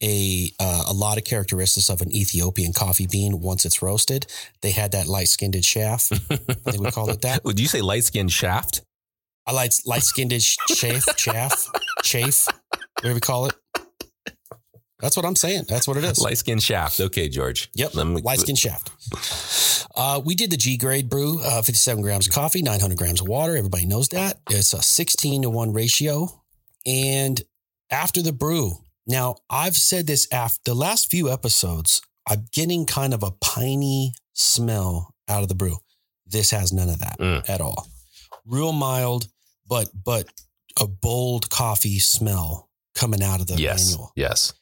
a uh, a lot of characteristics of an Ethiopian coffee bean once it's roasted. They had that light skinned shaft. I think we call it that. Would you say light skinned shaft? I like light skinned chafe, chaff, chafe, whatever we call it. That's what I'm saying. That's what it is. Light skin shaft. Okay, George. Yep. Me, light skin shaft. Uh, we did the G grade brew, uh, 57 grams of coffee, 900 grams of water. Everybody knows that. It's a 16 to 1 ratio. And after the brew, now I've said this after the last few episodes, I'm getting kind of a piney smell out of the brew. This has none of that Mm. at all. Real mild, but but a bold coffee smell coming out of the yes. manual. Yes.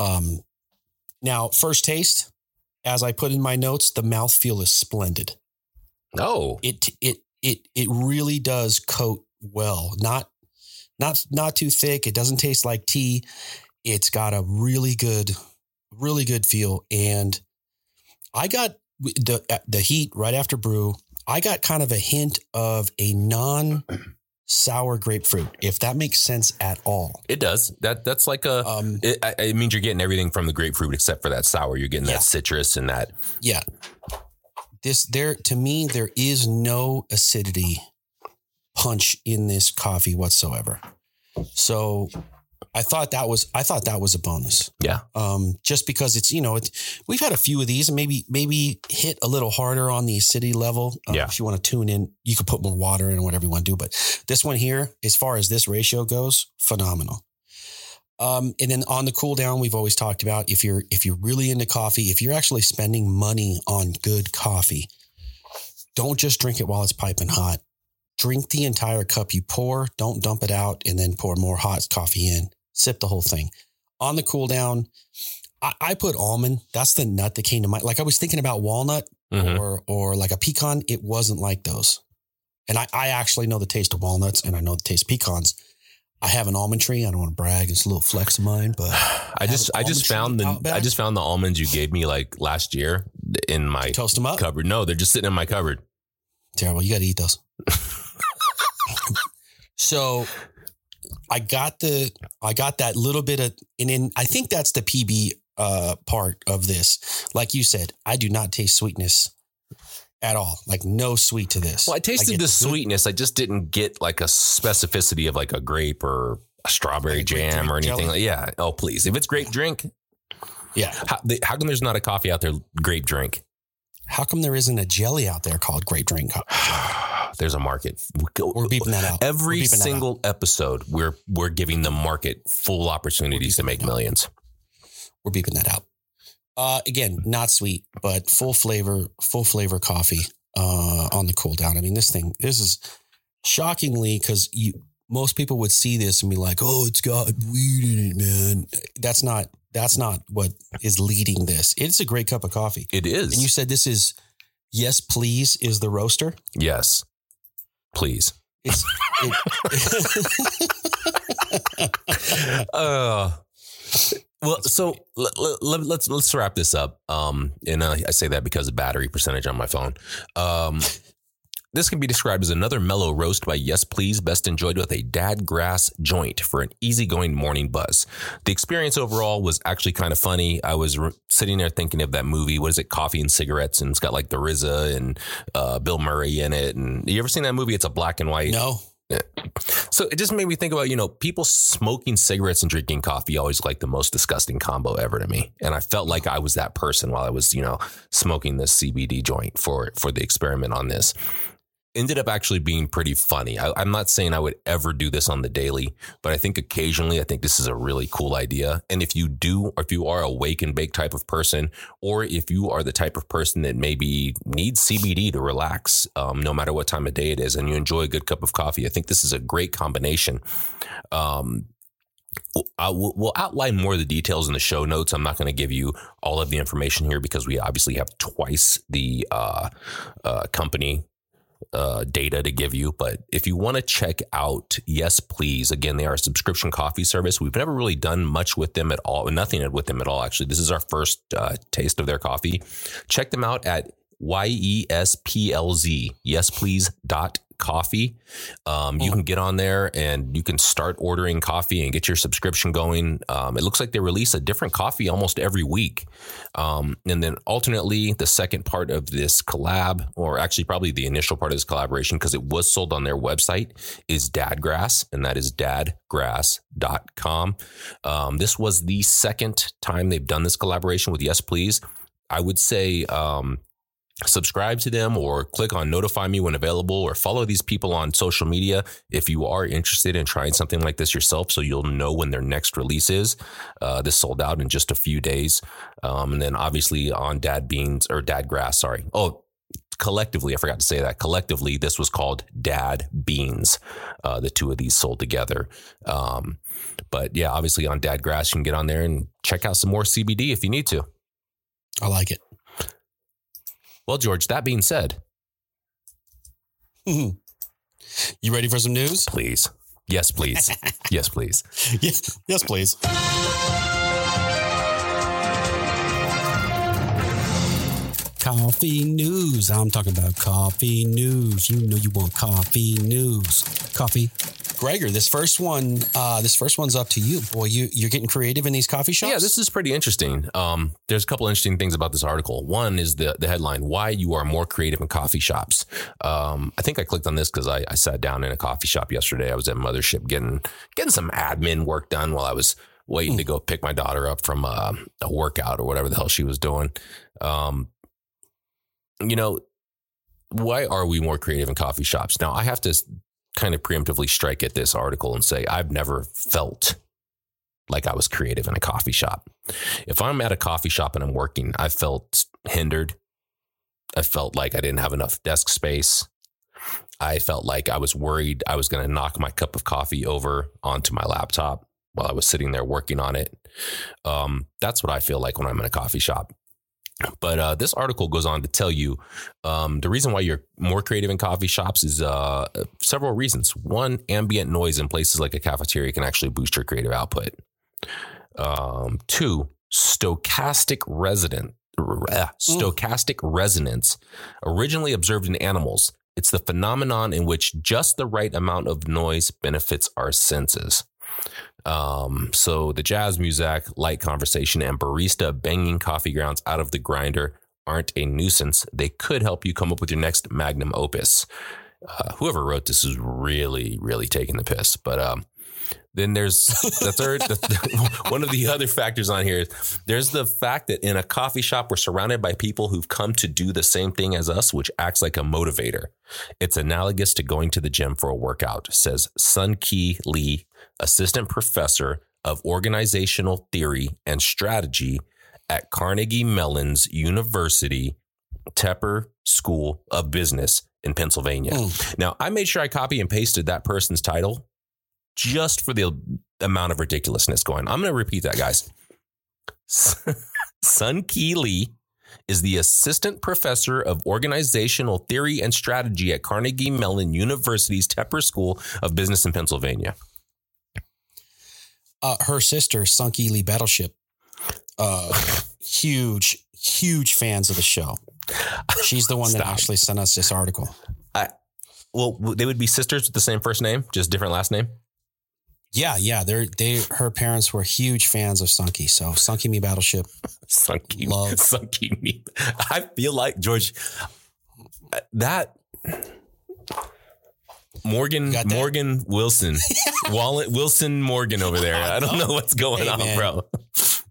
Um, now, first taste, as I put in my notes, the mouthfeel is splendid. Oh, It it it it really does coat well. Not not not too thick. It doesn't taste like tea. It's got a really good, really good feel. And I got the the heat right after brew. I got kind of a hint of a non sour grapefruit, if that makes sense at all. it does. That that's like a. Um, It, it means you're getting everything from the grapefruit except for that sour. You're getting Yeah. that citrus and that. Yeah. This there to me there is no acidity punch in this coffee whatsoever. So I thought that was I thought that was a bonus. Yeah. Um just because it's you know we've had a few of these and maybe maybe hit a little harder on the acidity level. Uh, Yeah. If you want to tune in, you could put more water in or whatever you want to do. But this one here, as far as this ratio goes, phenomenal. Um, and then on the cool down, we've always talked about if you're if you're really into coffee, if you're actually spending money on good coffee, don't just drink it while it's piping hot. Drink the entire cup you pour. Don't dump it out and then pour more hot coffee in. Sip the whole thing. On the cool down, I, I put almond. That's the nut that came to mind. Like I was thinking about walnut Mhm. or or like a pecan. It wasn't like those. And I, I actually know the taste of walnuts and I know the taste of pecans. I have an almond tree. I don't want to brag. It's a little flex of mine, but I just I just found the Out. I just found the almonds you gave me like last year in my toast them up. cupboard. No, they're just sitting in my cupboard. Terrible. You got to eat those. so I got the, I got that little bit of, and then I think that's the PB uh, part of this. Like you said, I do not taste sweetness at all. Like no sweet to this. Well, I tasted get the sweetness. I just didn't get like a specificity of like a grape or a strawberry Like a jam or anything. Like, yeah. Oh, please. If it's grape drink, Yeah. how, they, how come there's not a coffee out there grape drink? How come there isn't a jelly out there called grape drink? there's a market. We're beeping that out. Every that out. single episode, we're we're giving the market full opportunities to make millions. We're beeping that out. Uh, again, not sweet, but full flavor, full flavor coffee uh, on the cool down. I mean, this thing, this is shockingly because you most people would see this and be like, "Oh, it's got weed in it, man." That's not that's not what is leading this. It's a great cup of coffee. It is. And you said this is yes, please, is the roaster. yes. Please. Uh, well, so let, let, let's let's wrap this up. Um, and uh, I say that because of battery percentage on my phone. Um, this can be described as another mellow roast by Yes Please, best enjoyed with a dad grass joint for an easygoing morning buzz. The experience overall was actually kind of funny. I was re- sitting there thinking of that movie. What is it? Coffee and cigarettes, and it's got like the RZA and uh, Bill Murray in it. And you ever seen that movie? It's a black and white. no. So it just made me think about, you know, people smoking cigarettes and drinking coffee always like the most disgusting combo ever to me. And I felt like I was that person while I was, you know, smoking this CBD joint for for the experiment on this. Ended up actually being pretty funny. I, I'm not saying I would ever do this on the daily, but I think occasionally I think this is a really cool idea. And if you do, or if you are a wake and bake type of person, or if you are the type of person that maybe needs CBD to relax, um, no matter what time of day it is, and you enjoy a good cup of coffee, I think this is a great combination. Um, will, we'll outline more of the details in the show notes. I'm not going to give you all of the information here because we obviously have twice the uh, uh, company uh, data to give you. But if you want to check out Yes Please, again, they are a subscription coffee service. We've never really done much with them at all, nothing with them at all. Actually, this is our first uh, taste of their coffee. Check them out at Y E S P L Z, yesplease.com coffee. Um, you can get on there and you can start ordering coffee and get your subscription going. Um, it looks like they release a different coffee almost every week. Um, and then alternately, the second part of this collab, or actually probably the initial part of this collaboration, because it was sold on their website, is Dadgrass, and that is dadgrass.com. Um, this was the second time they've done this collaboration with Yes Please. I would say, um, subscribe to them or click on notify me when available or follow these people on social media if you are interested in trying something like this yourself so you'll know when their next release is. Uh, this sold out in just a few days. Um, and then obviously on dad beans or dad grass sorry. Oh collectively i forgot to say that. Collectively this was called dad beans. Uh, the two of these sold together. Um, but yeah obviously on dad grass you can get on there and check out some more cbd if you need to. I like it. Well george that being said hmm. you ready for some news? please yes please yes please Yes, yes, please. Coffee news. I'm talking about coffee news. You know you want coffee news. Coffee. Gregor, this first one, uh, this first one's up to you. Boy, you you're getting creative in these coffee shops. Yeah, this is pretty interesting. Um, there's a couple interesting things about this article. One is the the headline: "Why you are more creative in coffee shops." Um, I think I clicked on this because I, I sat down in a coffee shop yesterday. I was at Mothership getting getting some admin work done while I was waiting to go pick my daughter up from uh, a workout or whatever the hell she was doing. Um, you know, why are we more creative in coffee shops? Now, I have to kind of preemptively strike at this article and say I've never felt like I was creative in a coffee shop. If I'm at a coffee shop and I'm working, I felt hindered. I felt like I didn't have enough desk space. I felt like I was worried I was going to knock my cup of coffee over onto my laptop while I was sitting there working on it. Um, that's what I feel like when I'm in a coffee shop. But uh, this article goes on to tell you um, the reason why you're more creative in coffee shops is uh, several reasons. One, ambient noise in places like a cafeteria can actually boost your creative output. Um, two, stochastic resident stochastic resonance, originally observed in animals. It's the phenomenon in which just the right amount of noise benefits our senses. Um, so the jazz music, light conversation, and barista banging coffee grounds out of the grinder aren't a nuisance. They could help you come up with your next magnum opus. Uh, whoever wrote this is really, really taking the piss. But um, then there's the third, the, one of the other factors on here is there's the fact that in a coffee shop, we're surrounded by people who've come to do the same thing as us, which acts like a motivator. It's analogous to going to the gym for a workout, says Sunkee Lee, assistant professor of organizational theory and strategy at Carnegie Mellon's University Tepper School of Business in Pennsylvania. Mm. Now, I made sure I copy and pasted that person's title just for the amount of ridiculousness going. I'm going to repeat that, guys. Sunkee Lee is the assistant professor of organizational theory and strategy at Carnegie Mellon University's Tepper School of Business in Pennsylvania. Uh, her sister, Sunky Lee Battleship, uh, huge, huge fans of the show. She's the one that actually sent us this article. I, Well, they would be sisters with the same first name, just different last name. Yeah, yeah, they're they. Her parents were huge fans of Sunky, so Sunky Me Battleship. Sunky, Love. Sunky me. I feel like George that Morgan You got that? Morgan Wilson, Wallet Wilson Morgan over there. I don't know what's going Hey, on, man. bro.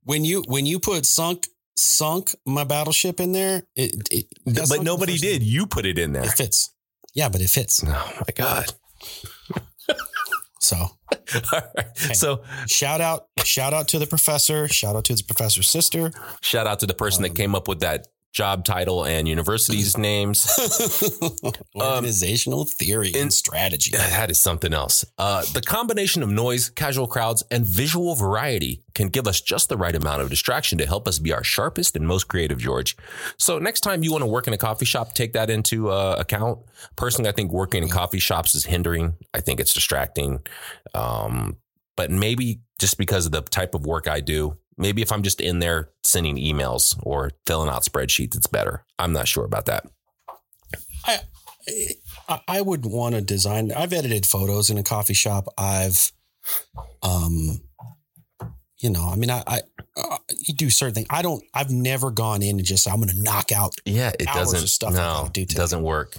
When you when you put sunk sunk my battleship in there, it, it But nobody did. You put it in there. It fits. Yeah, but it fits. Oh my god. So All right. So shout out, shout out to the professor. Shout out to the professor's sister. shout out to the person that um, came up with that job title and university's names. Organizational theory and strategy. That is something else. Uh, the combination of noise, casual crowds, and visual variety can give us just the right amount of distraction to help us be our sharpest and most creative, George. So next time you want to work in a coffee shop, take that into uh, account. Personally, I think working in coffee shops is hindering. I think it's distracting. Um, but maybe just because of the type of work I do, maybe if I'm just in there sending emails or filling out spreadsheets, it's better. I'm not sure about that. I, I would want to design. I've edited photos in a coffee shop. I've, um, you know, I mean, I, I uh, you do certain things. I don't. I've never gone in and just I'm going to knock out. Yeah, it doesn't. of stuff no, do it doesn't work.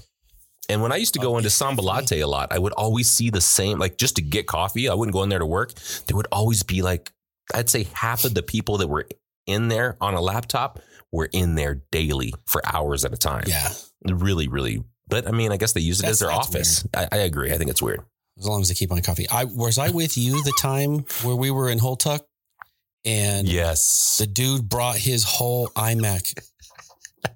And when I used to go into Samba. Latte a lot, I would always see the same, like just to get coffee. I wouldn't go in there to work. There would always be like, I'd say half of the people that were in there on a laptop were in there daily for hours at a time. Yeah. Really, really. But I mean, I guess they use it That's- as their office. I, I agree. I think it's weird. As long as they keep on coffee. I was I with you the time where we were in Holtuck and Yes. the dude brought his whole iMac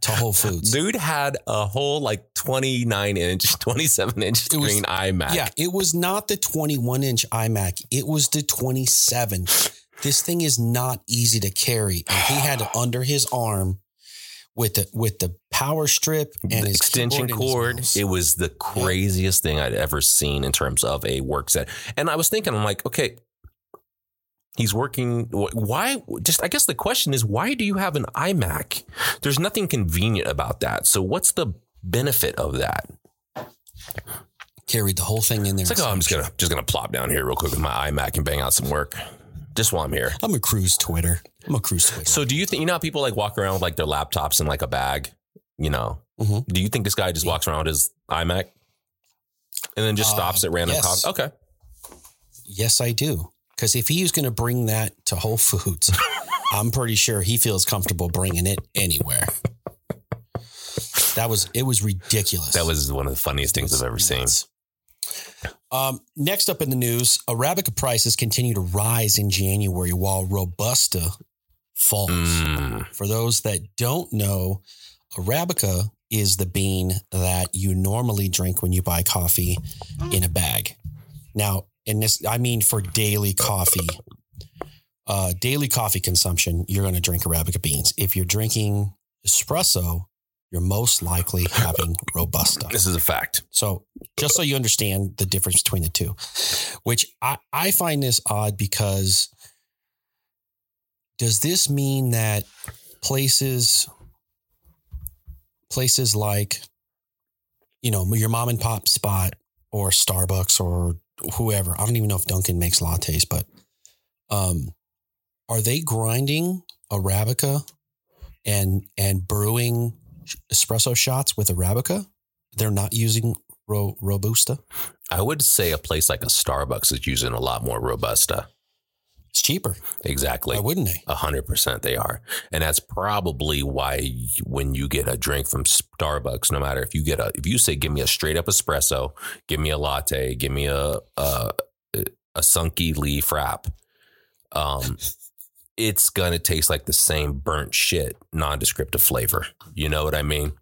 to Whole Foods. Dude had a whole like 29 inch, 27 inch It was- screen iMac. Yeah, it was not the 21 inch iMac. It was the 27. This thing is not easy to carry, and he had it under his arm with the with the power strip and the his extension and his cord. It was the craziest thing I'd ever seen in terms of a work set. And I was thinking, I'm like, okay, he's working. Why? Just, I guess the question is, why do you have an iMac? There's nothing convenient about that. So what's the benefit of that? Carried the whole thing in there. It's like, oh, I'm just gonna just gonna plop down here real quick with my iMac and bang out some work, just while I'm here. I'm a cruise Twitter. I'm a cruise Twitter. So do you think you know how people like walk around with like their laptops in like a bag? You know, Mhm. do you think this guy just walks around with his iMac and then just Uh, stops at random yes. Okay, Yes, I do. Because if he was going to bring that to Whole Foods, I'm pretty sure he feels comfortable bringing it anywhere. That was it. Was ridiculous. that was one of the funniest things I've ever seen. Um, next up in the news, Arabica prices continue to rise in January while Robusta falls. Mm, For those that don't know, Arabica is the bean that you normally drink when you buy coffee in a bag. Now, in this, I mean for daily coffee, uh, daily coffee consumption, you're going to drink Arabica beans. If you're drinking espresso, you're most likely having Robusta. this is a fact. So just so you understand the difference between the two, which I, I find this odd because does this mean that places places like you know your mom and pop spot or Starbucks or whoever I don't even know if Dunkin' makes lattes, but um, are they grinding Arabica and and brewing espresso shots with Arabica? They're not using Ro- Robusta. I would say a place like a Starbucks is using a lot more Robusta. It's cheaper. Exactly. Why wouldn't they? A hundred percent they are. And that's probably why when you get a drink from Starbucks, no matter if you get a, if you say, give me a straight up espresso, give me a latte, give me a, a, a sunky leaf wrap, um, it's to taste like the same burnt shit, non-descriptive flavor. You know what I mean?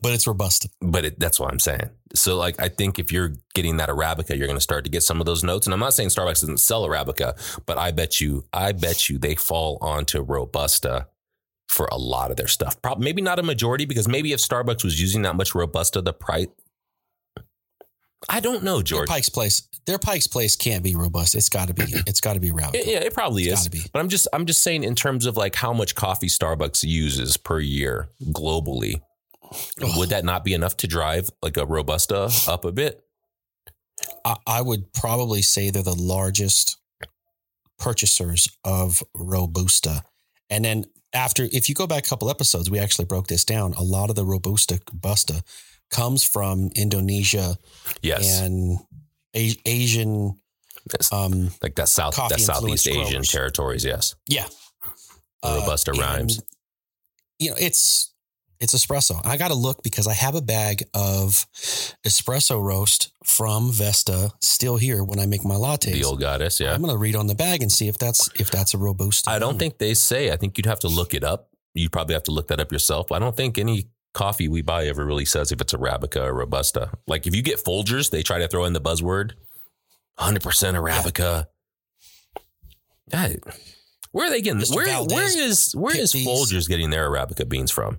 But it's robust. But it, that's what I'm saying. So, like, I think if you're getting that Arabica, you're going to start to get some of those notes. And I'm not saying Starbucks doesn't sell Arabica, but I bet you, I bet you they fall onto Robusta for a lot of their stuff. Probably, maybe not a majority, because maybe if Starbucks was using that much Robusta, the price. I don't know, George. Their Pike's Place. Their Pike's Place can't be robust. It's got to be. It's got to be. It- yeah, it probably It's is. But I'm just, I'm just saying in terms of like how much coffee Starbucks uses per year globally. Would that not be enough to drive like a Robusta up a bit? I, I would probably say they're the largest purchasers of Robusta. And then after, if you go back a couple episodes, we actually broke this down. A lot of the Robusta Busta comes from Indonesia Yes. and A- Asian. Um, like that South, that Southeast Asian growers. territories. Yes. yeah, The Robusta and, rhymes. You know, it's it's espresso. I got to look because I have a bag of espresso roast from Vesta still here when I make my lattes. The old goddess. Yeah. I'm gonna read on the bag and see if that's if that's a robusta. I don't think they say. I think you'd have to look it up. You'd probably have to look that up yourself. I don't think any coffee we buy ever really says if it's Arabica or Robusta. Like if you get Folgers, they try to throw in the buzzword 100% Arabica. Where are they getting Mr. Where, Valdez where is where these. Folgers getting their Arabica beans from?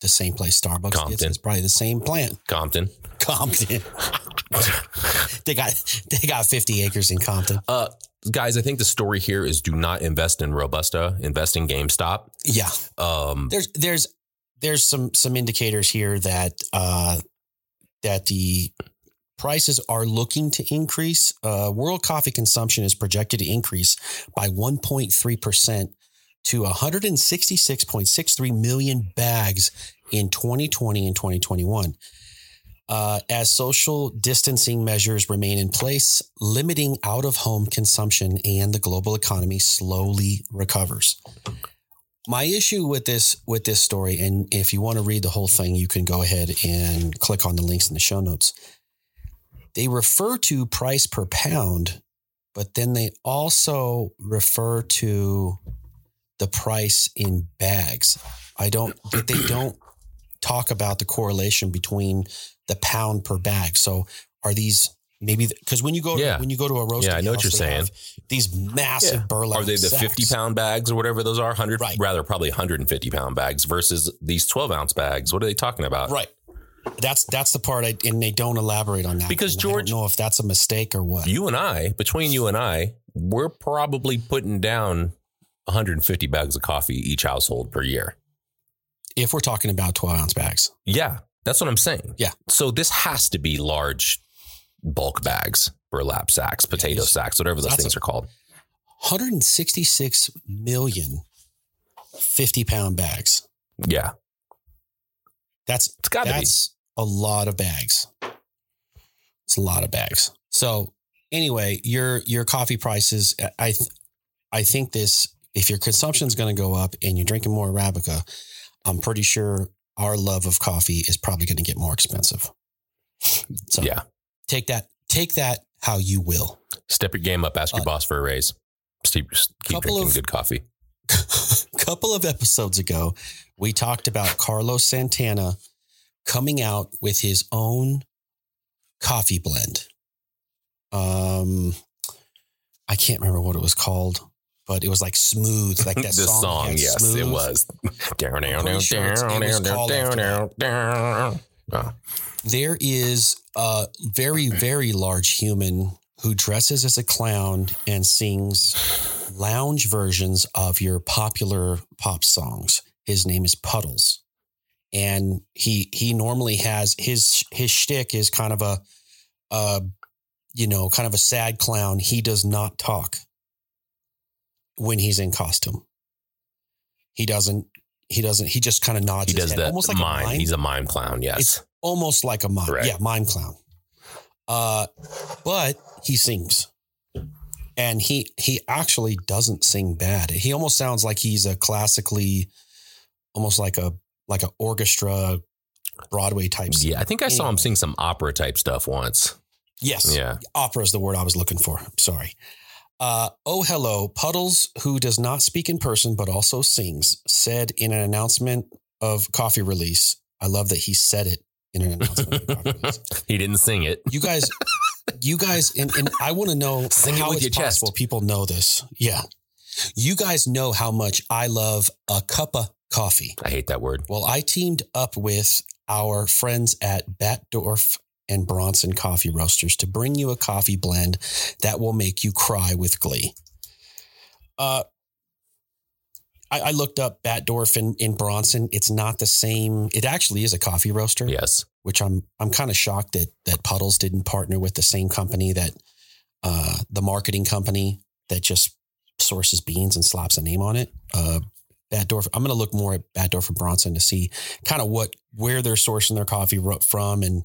the same place Starbucks gets. Compton. It's probably the same plant. Compton. Compton. they got they got 50 acres in Compton. Uh, guys, I think the story here is do not invest in Robusta. Invest in GameStop. Yeah. Um, There's there's there's some some indicators here that uh that the prices are looking to increase. Uh, world coffee consumption is projected to increase by 1.3% to 166.63 million bags in 2020 and 2021. Uh, as social distancing measures remain in place, limiting out of home consumption and the global economy slowly recovers. My issue with this with this story, and if you want to read the whole thing, you can go ahead and click on the links in the show notes. They refer to price per pound, but then they also refer to the price in bags. I don't, but they don't talk about the correlation between the pound per bag. So are these maybe because when you go to, when you go to a roast, Yeah, I know what you're saying. These massive Yeah. burlap. Are they the sacks. 50 pound bags or whatever those are? 100, Right. rather probably 150 pound bags versus these 12 ounce bags. What are they talking about? Right. That's that's the part, I, and they don't elaborate on that Because And I don't know if that's a mistake or what. You and I, between you and I, we're probably putting down 150 bags of coffee each household per year. if we're talking about twelve ounce bags, Yeah, that's what I'm saying. Yeah. So this has to be large bulk bags, burlap sacks, potato sacks, whatever those that's things a- are called. 166 million 50 pound bags. Yeah. That's It's got to be. that's a lot of bags. It's a lot of bags. So anyway, your your coffee prices. I th- I think this. If your consumption is going to go up and you're drinking more arabica, I'm pretty sure our love of coffee is probably going to get more expensive. So Yeah. Take that take that how you will. Step your game up. Ask your Uh, boss for a raise. Keep, keep drinking of- good coffee. couple of episodes ago, we talked about Carlos Santana coming out with his own coffee blend. Um, I can't remember what it was called, but it was like smooth, like that the song. song, yes, it Smooth. was. Down, down, down, sure it's- it was down, down, down, down. There is a very, very large human who dresses as a clown and sings lounge versions of your popular pop songs. His name is Puddles. And he he normally has his his shtick is kind of a uh you know, kind of a sad clown. He does not talk when he's in costume. He doesn't he doesn't he just kind of nods He his does head, that almost like mime. a mime He's a mime clown. Yes. It's- almost like a mime. Right. Yeah, mime clown. Uh, but he sings. And he he actually doesn't sing bad. He almost sounds like he's a classically almost like a like an orchestra Broadway type singer. yeah, I think I saw him Anyway. sing some opera type stuff once. Yes. Yeah. Opera is the word I was looking for. Sorry. Uh, oh, hello. Puddles, who does not speak in person but also sings, said in an announcement of coffee release. I love that he said it in an announcement of coffee he didn't sing it. You guys, you guys, and, and I want to know Sing how with it's your chest. possible people know this. Yeah. You guys know how much I love a cup of coffee. I hate that word. Well, I teamed up with our friends at Batdorf and Bronson Coffee Roasters to bring you a coffee blend that will make you cry with glee. Uh, I, I looked up Batdorf in, in Bronson. It's not the same. It actually is a coffee roaster Yes. which I'm I'm kind of shocked that that Puddles didn't partner with the same company that uh, the marketing company that just sources beans and slaps a name on it. Uh, Batdorf. I'm going to look more at Batdorf and Bronson to see kind of what where they're sourcing their coffee from, and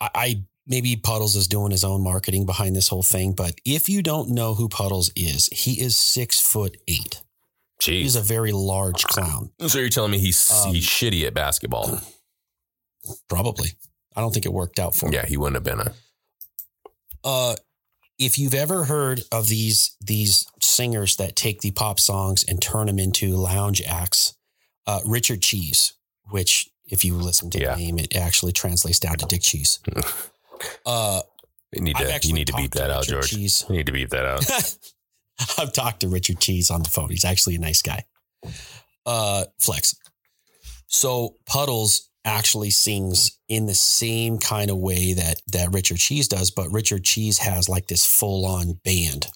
I, I maybe Puddles is doing his own marketing behind this whole thing. But if you don't know who Puddles is, he is six foot eight. He's Jeez. a very large clown. so you're telling me he's Um, he's shitty at basketball? Probably. I don't think it worked out for him. Yeah, he wouldn't have been a. uh if you've ever heard of these these singers that take the pop songs and turn them into lounge acts, uh, Richard Cheese, which if you listen to Yeah. the name, it actually translates down to Dick Cheese. Uh, You need to. You need to beep to that out, George. Cheese. You need to beep that out. I've talked to Richard Cheese on the phone. He's actually a nice guy. Uh, Flex. So Puddles actually sings in the same kind of way that that Richard Cheese does, but Richard Cheese has like this full on band.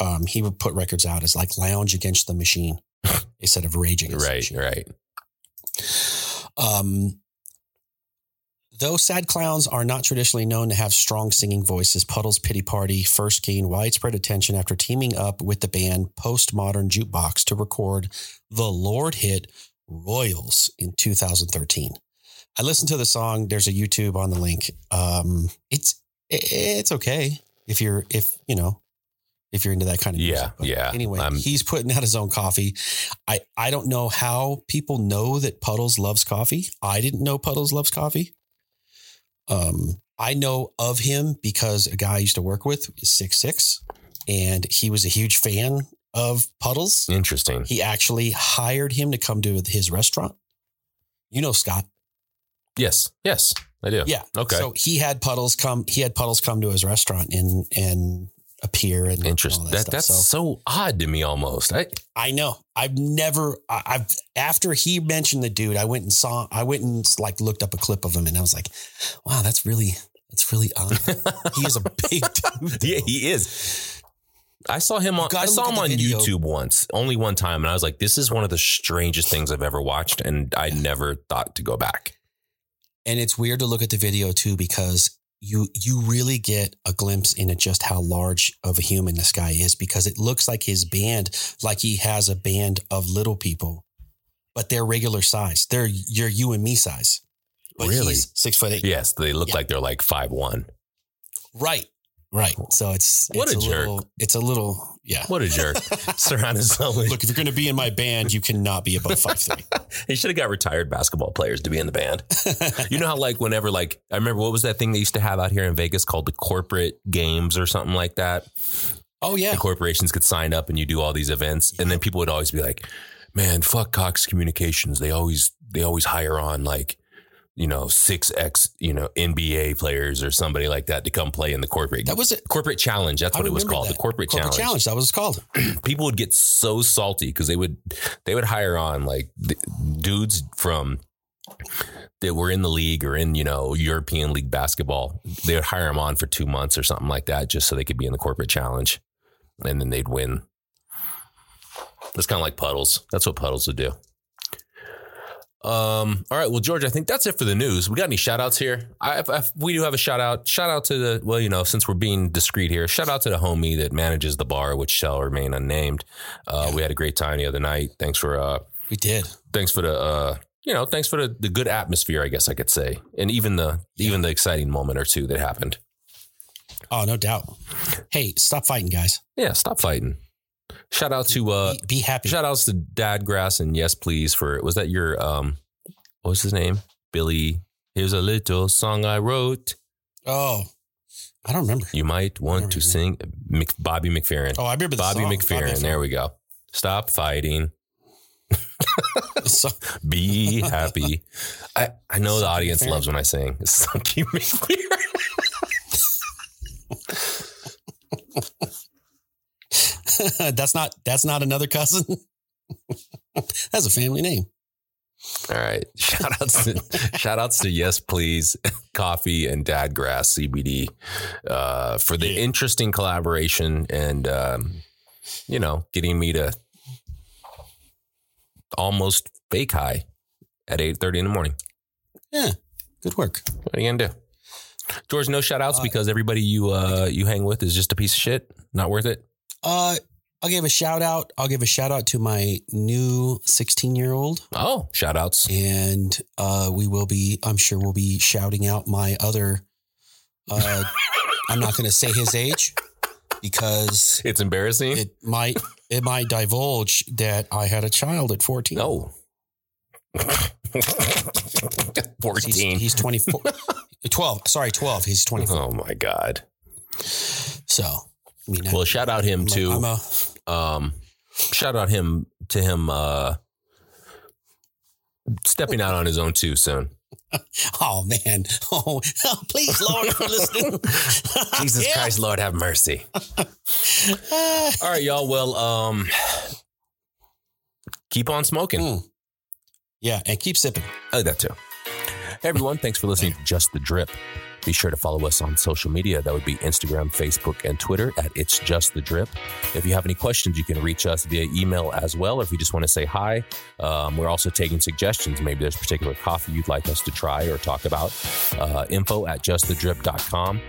Um, he would put records out as like Lounge Against the Machine instead of Raging. Right. Right. Um, though sad clowns are not traditionally known to have strong singing voices, Puddle's Pity Party first gained widespread attention after teaming up with the band Postmodern Jukebox to record the Lorde hit Royals in 2013. I listened to the song. There's a YouTube on the link. Um, it's it's okay if you're if you know if you're into that kind of Yeah, music. But yeah. Anyway, he's putting out his own coffee. I I don't know how people know that Puddles loves coffee. I didn't know Puddles loves coffee. Um, I know of him because a guy I used to work with is six six, and he was a huge fan of Puddles. Interesting. He actually hired him to come to his restaurant. You know Scott. Yes. Yes, I do. Yeah. Okay. So he had Puddles come. He had Puddles come to his restaurant and and appear and Interesting. all That, stuff. that's So- so odd to me almost. I I know. I've never. I- I've after he mentioned the dude, I went and saw. I went and like looked up a clip of him, and I was like, "Wow, that's really that's really odd." he is a big dude. yeah, he is. I saw him on. I saw him on video. YouTube once, only one time, and I was like, "This is one of the strangest things I've ever watched," and I never thought to go back. And it's weird to look at the video too because you you really get a glimpse into just how large of a human this guy is because it looks like his band, like he has a band of little people, but they're regular size. They're your you and me size. But Really? he's six foot eight. Yes, they look Yeah. like they're like five one. Right. Right. So it's What it's a jerk. Little, it's a little yeah. What a jerk! Surround himself. Look, if you're going to be in my band, you cannot be above five three. He should have got retired basketball players to be in the band. You know how like whenever like I remember what was that thing they used to have out here in Vegas called the corporate games or something like that. oh yeah. the corporations could sign up and you do all these events and then people would always be like man fuck cox communications they always they always hire on like you know 6x you know nba players or somebody like that to come play in the corporate That was it. corporate challenge that's I what it was called that. the corporate, Corporate challenge. challenge. That was called. people would get so salty because they would they would hire on like dudes from that were in the league or in you know European League basketball. They would hire them on for two months or something like that just so they could be in the corporate challenge, and then they'd win. That's kind of like puddles. That's what puddles would do. Um. All right. Well, George, I think that's it for the news. We got any shout outs here? I, I, we do have a shout out. Shout out to the well, you know, since we're being discreet here, shout out to the homie that manages the bar, which shall remain unnamed. Uh, We had a great time the other night. Thanks for uh, We did. thanks for the uh, you know, thanks for the, the good atmosphere, I guess I could say, and even the even the exciting moment or two that happened. Oh, no doubt. Hey, stop fighting, guys. Yeah. Stop fighting. Shout out to uh, be, be happy. Shout outs to Dad Grass and Yes Please for was that your um what was his name? Billy. Here's a little song I wrote. Oh, I don't remember. You might want to sing Mc, Bobby McFerrin. Oh, I remember the song. Bobby song. McFerrin. There we go. Stop fighting. So, Be happy. I, I know the audience loves when I sing Sucky McFerrin. that's not that's not another cousin. that's a family name. All right. Shout outs to shout outs to Yes Please Coffee and Dad Grass CBD uh, for the Yeah. interesting collaboration and um, you know, getting me to almost fake high at 8:30 in the morning. Yeah, good work. What are you gonna do? George, no shout outs Uh, because everybody you uh you hang with is just a piece of shit. Not worth it. Uh, I'll give a shout out. I'll give a shout out to my new 16 year old, Oh, shout outs. and uh, we will be. I'm sure we'll be shouting out my other. Uh, I'm not going to say his age because It's embarrassing. it might it might divulge that I had a child at 14. no. He's, 14. he's 24. 12. Sorry, 12. He's 24. oh my god. So, Mean, I- Well, shout out him I'm a-. A, um shout out him to him uh stepping out on his own too soon oh man. Oh, please, Lord, you're listening. jesus Yeah. christ lord have mercy all right y'all well um keep on smoking Mm. Yeah, and keep sipping. oh that too hey everyone thanks for listening to just the drip be sure to follow us on social media. That would be Instagram, Facebook, and Twitter at It's Just the Drip. If you have any questions, you can reach us via email as well. Or if you just want to say hi, um, we're also taking suggestions. Maybe there's particular coffee you'd like us to try or talk about. Uh, info at justthedrip.com.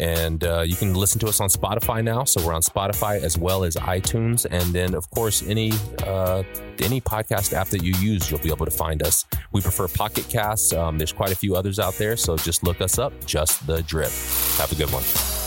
And uh, you can listen to us on Spotify now. So we're on Spotify as well as iTunes. And then, of course, any uh, any podcast app that you use, you'll be able to find us. We prefer Pocket Casts. Um, there's quite a few others out there. So just look us up, Just the Drip. Have a good one.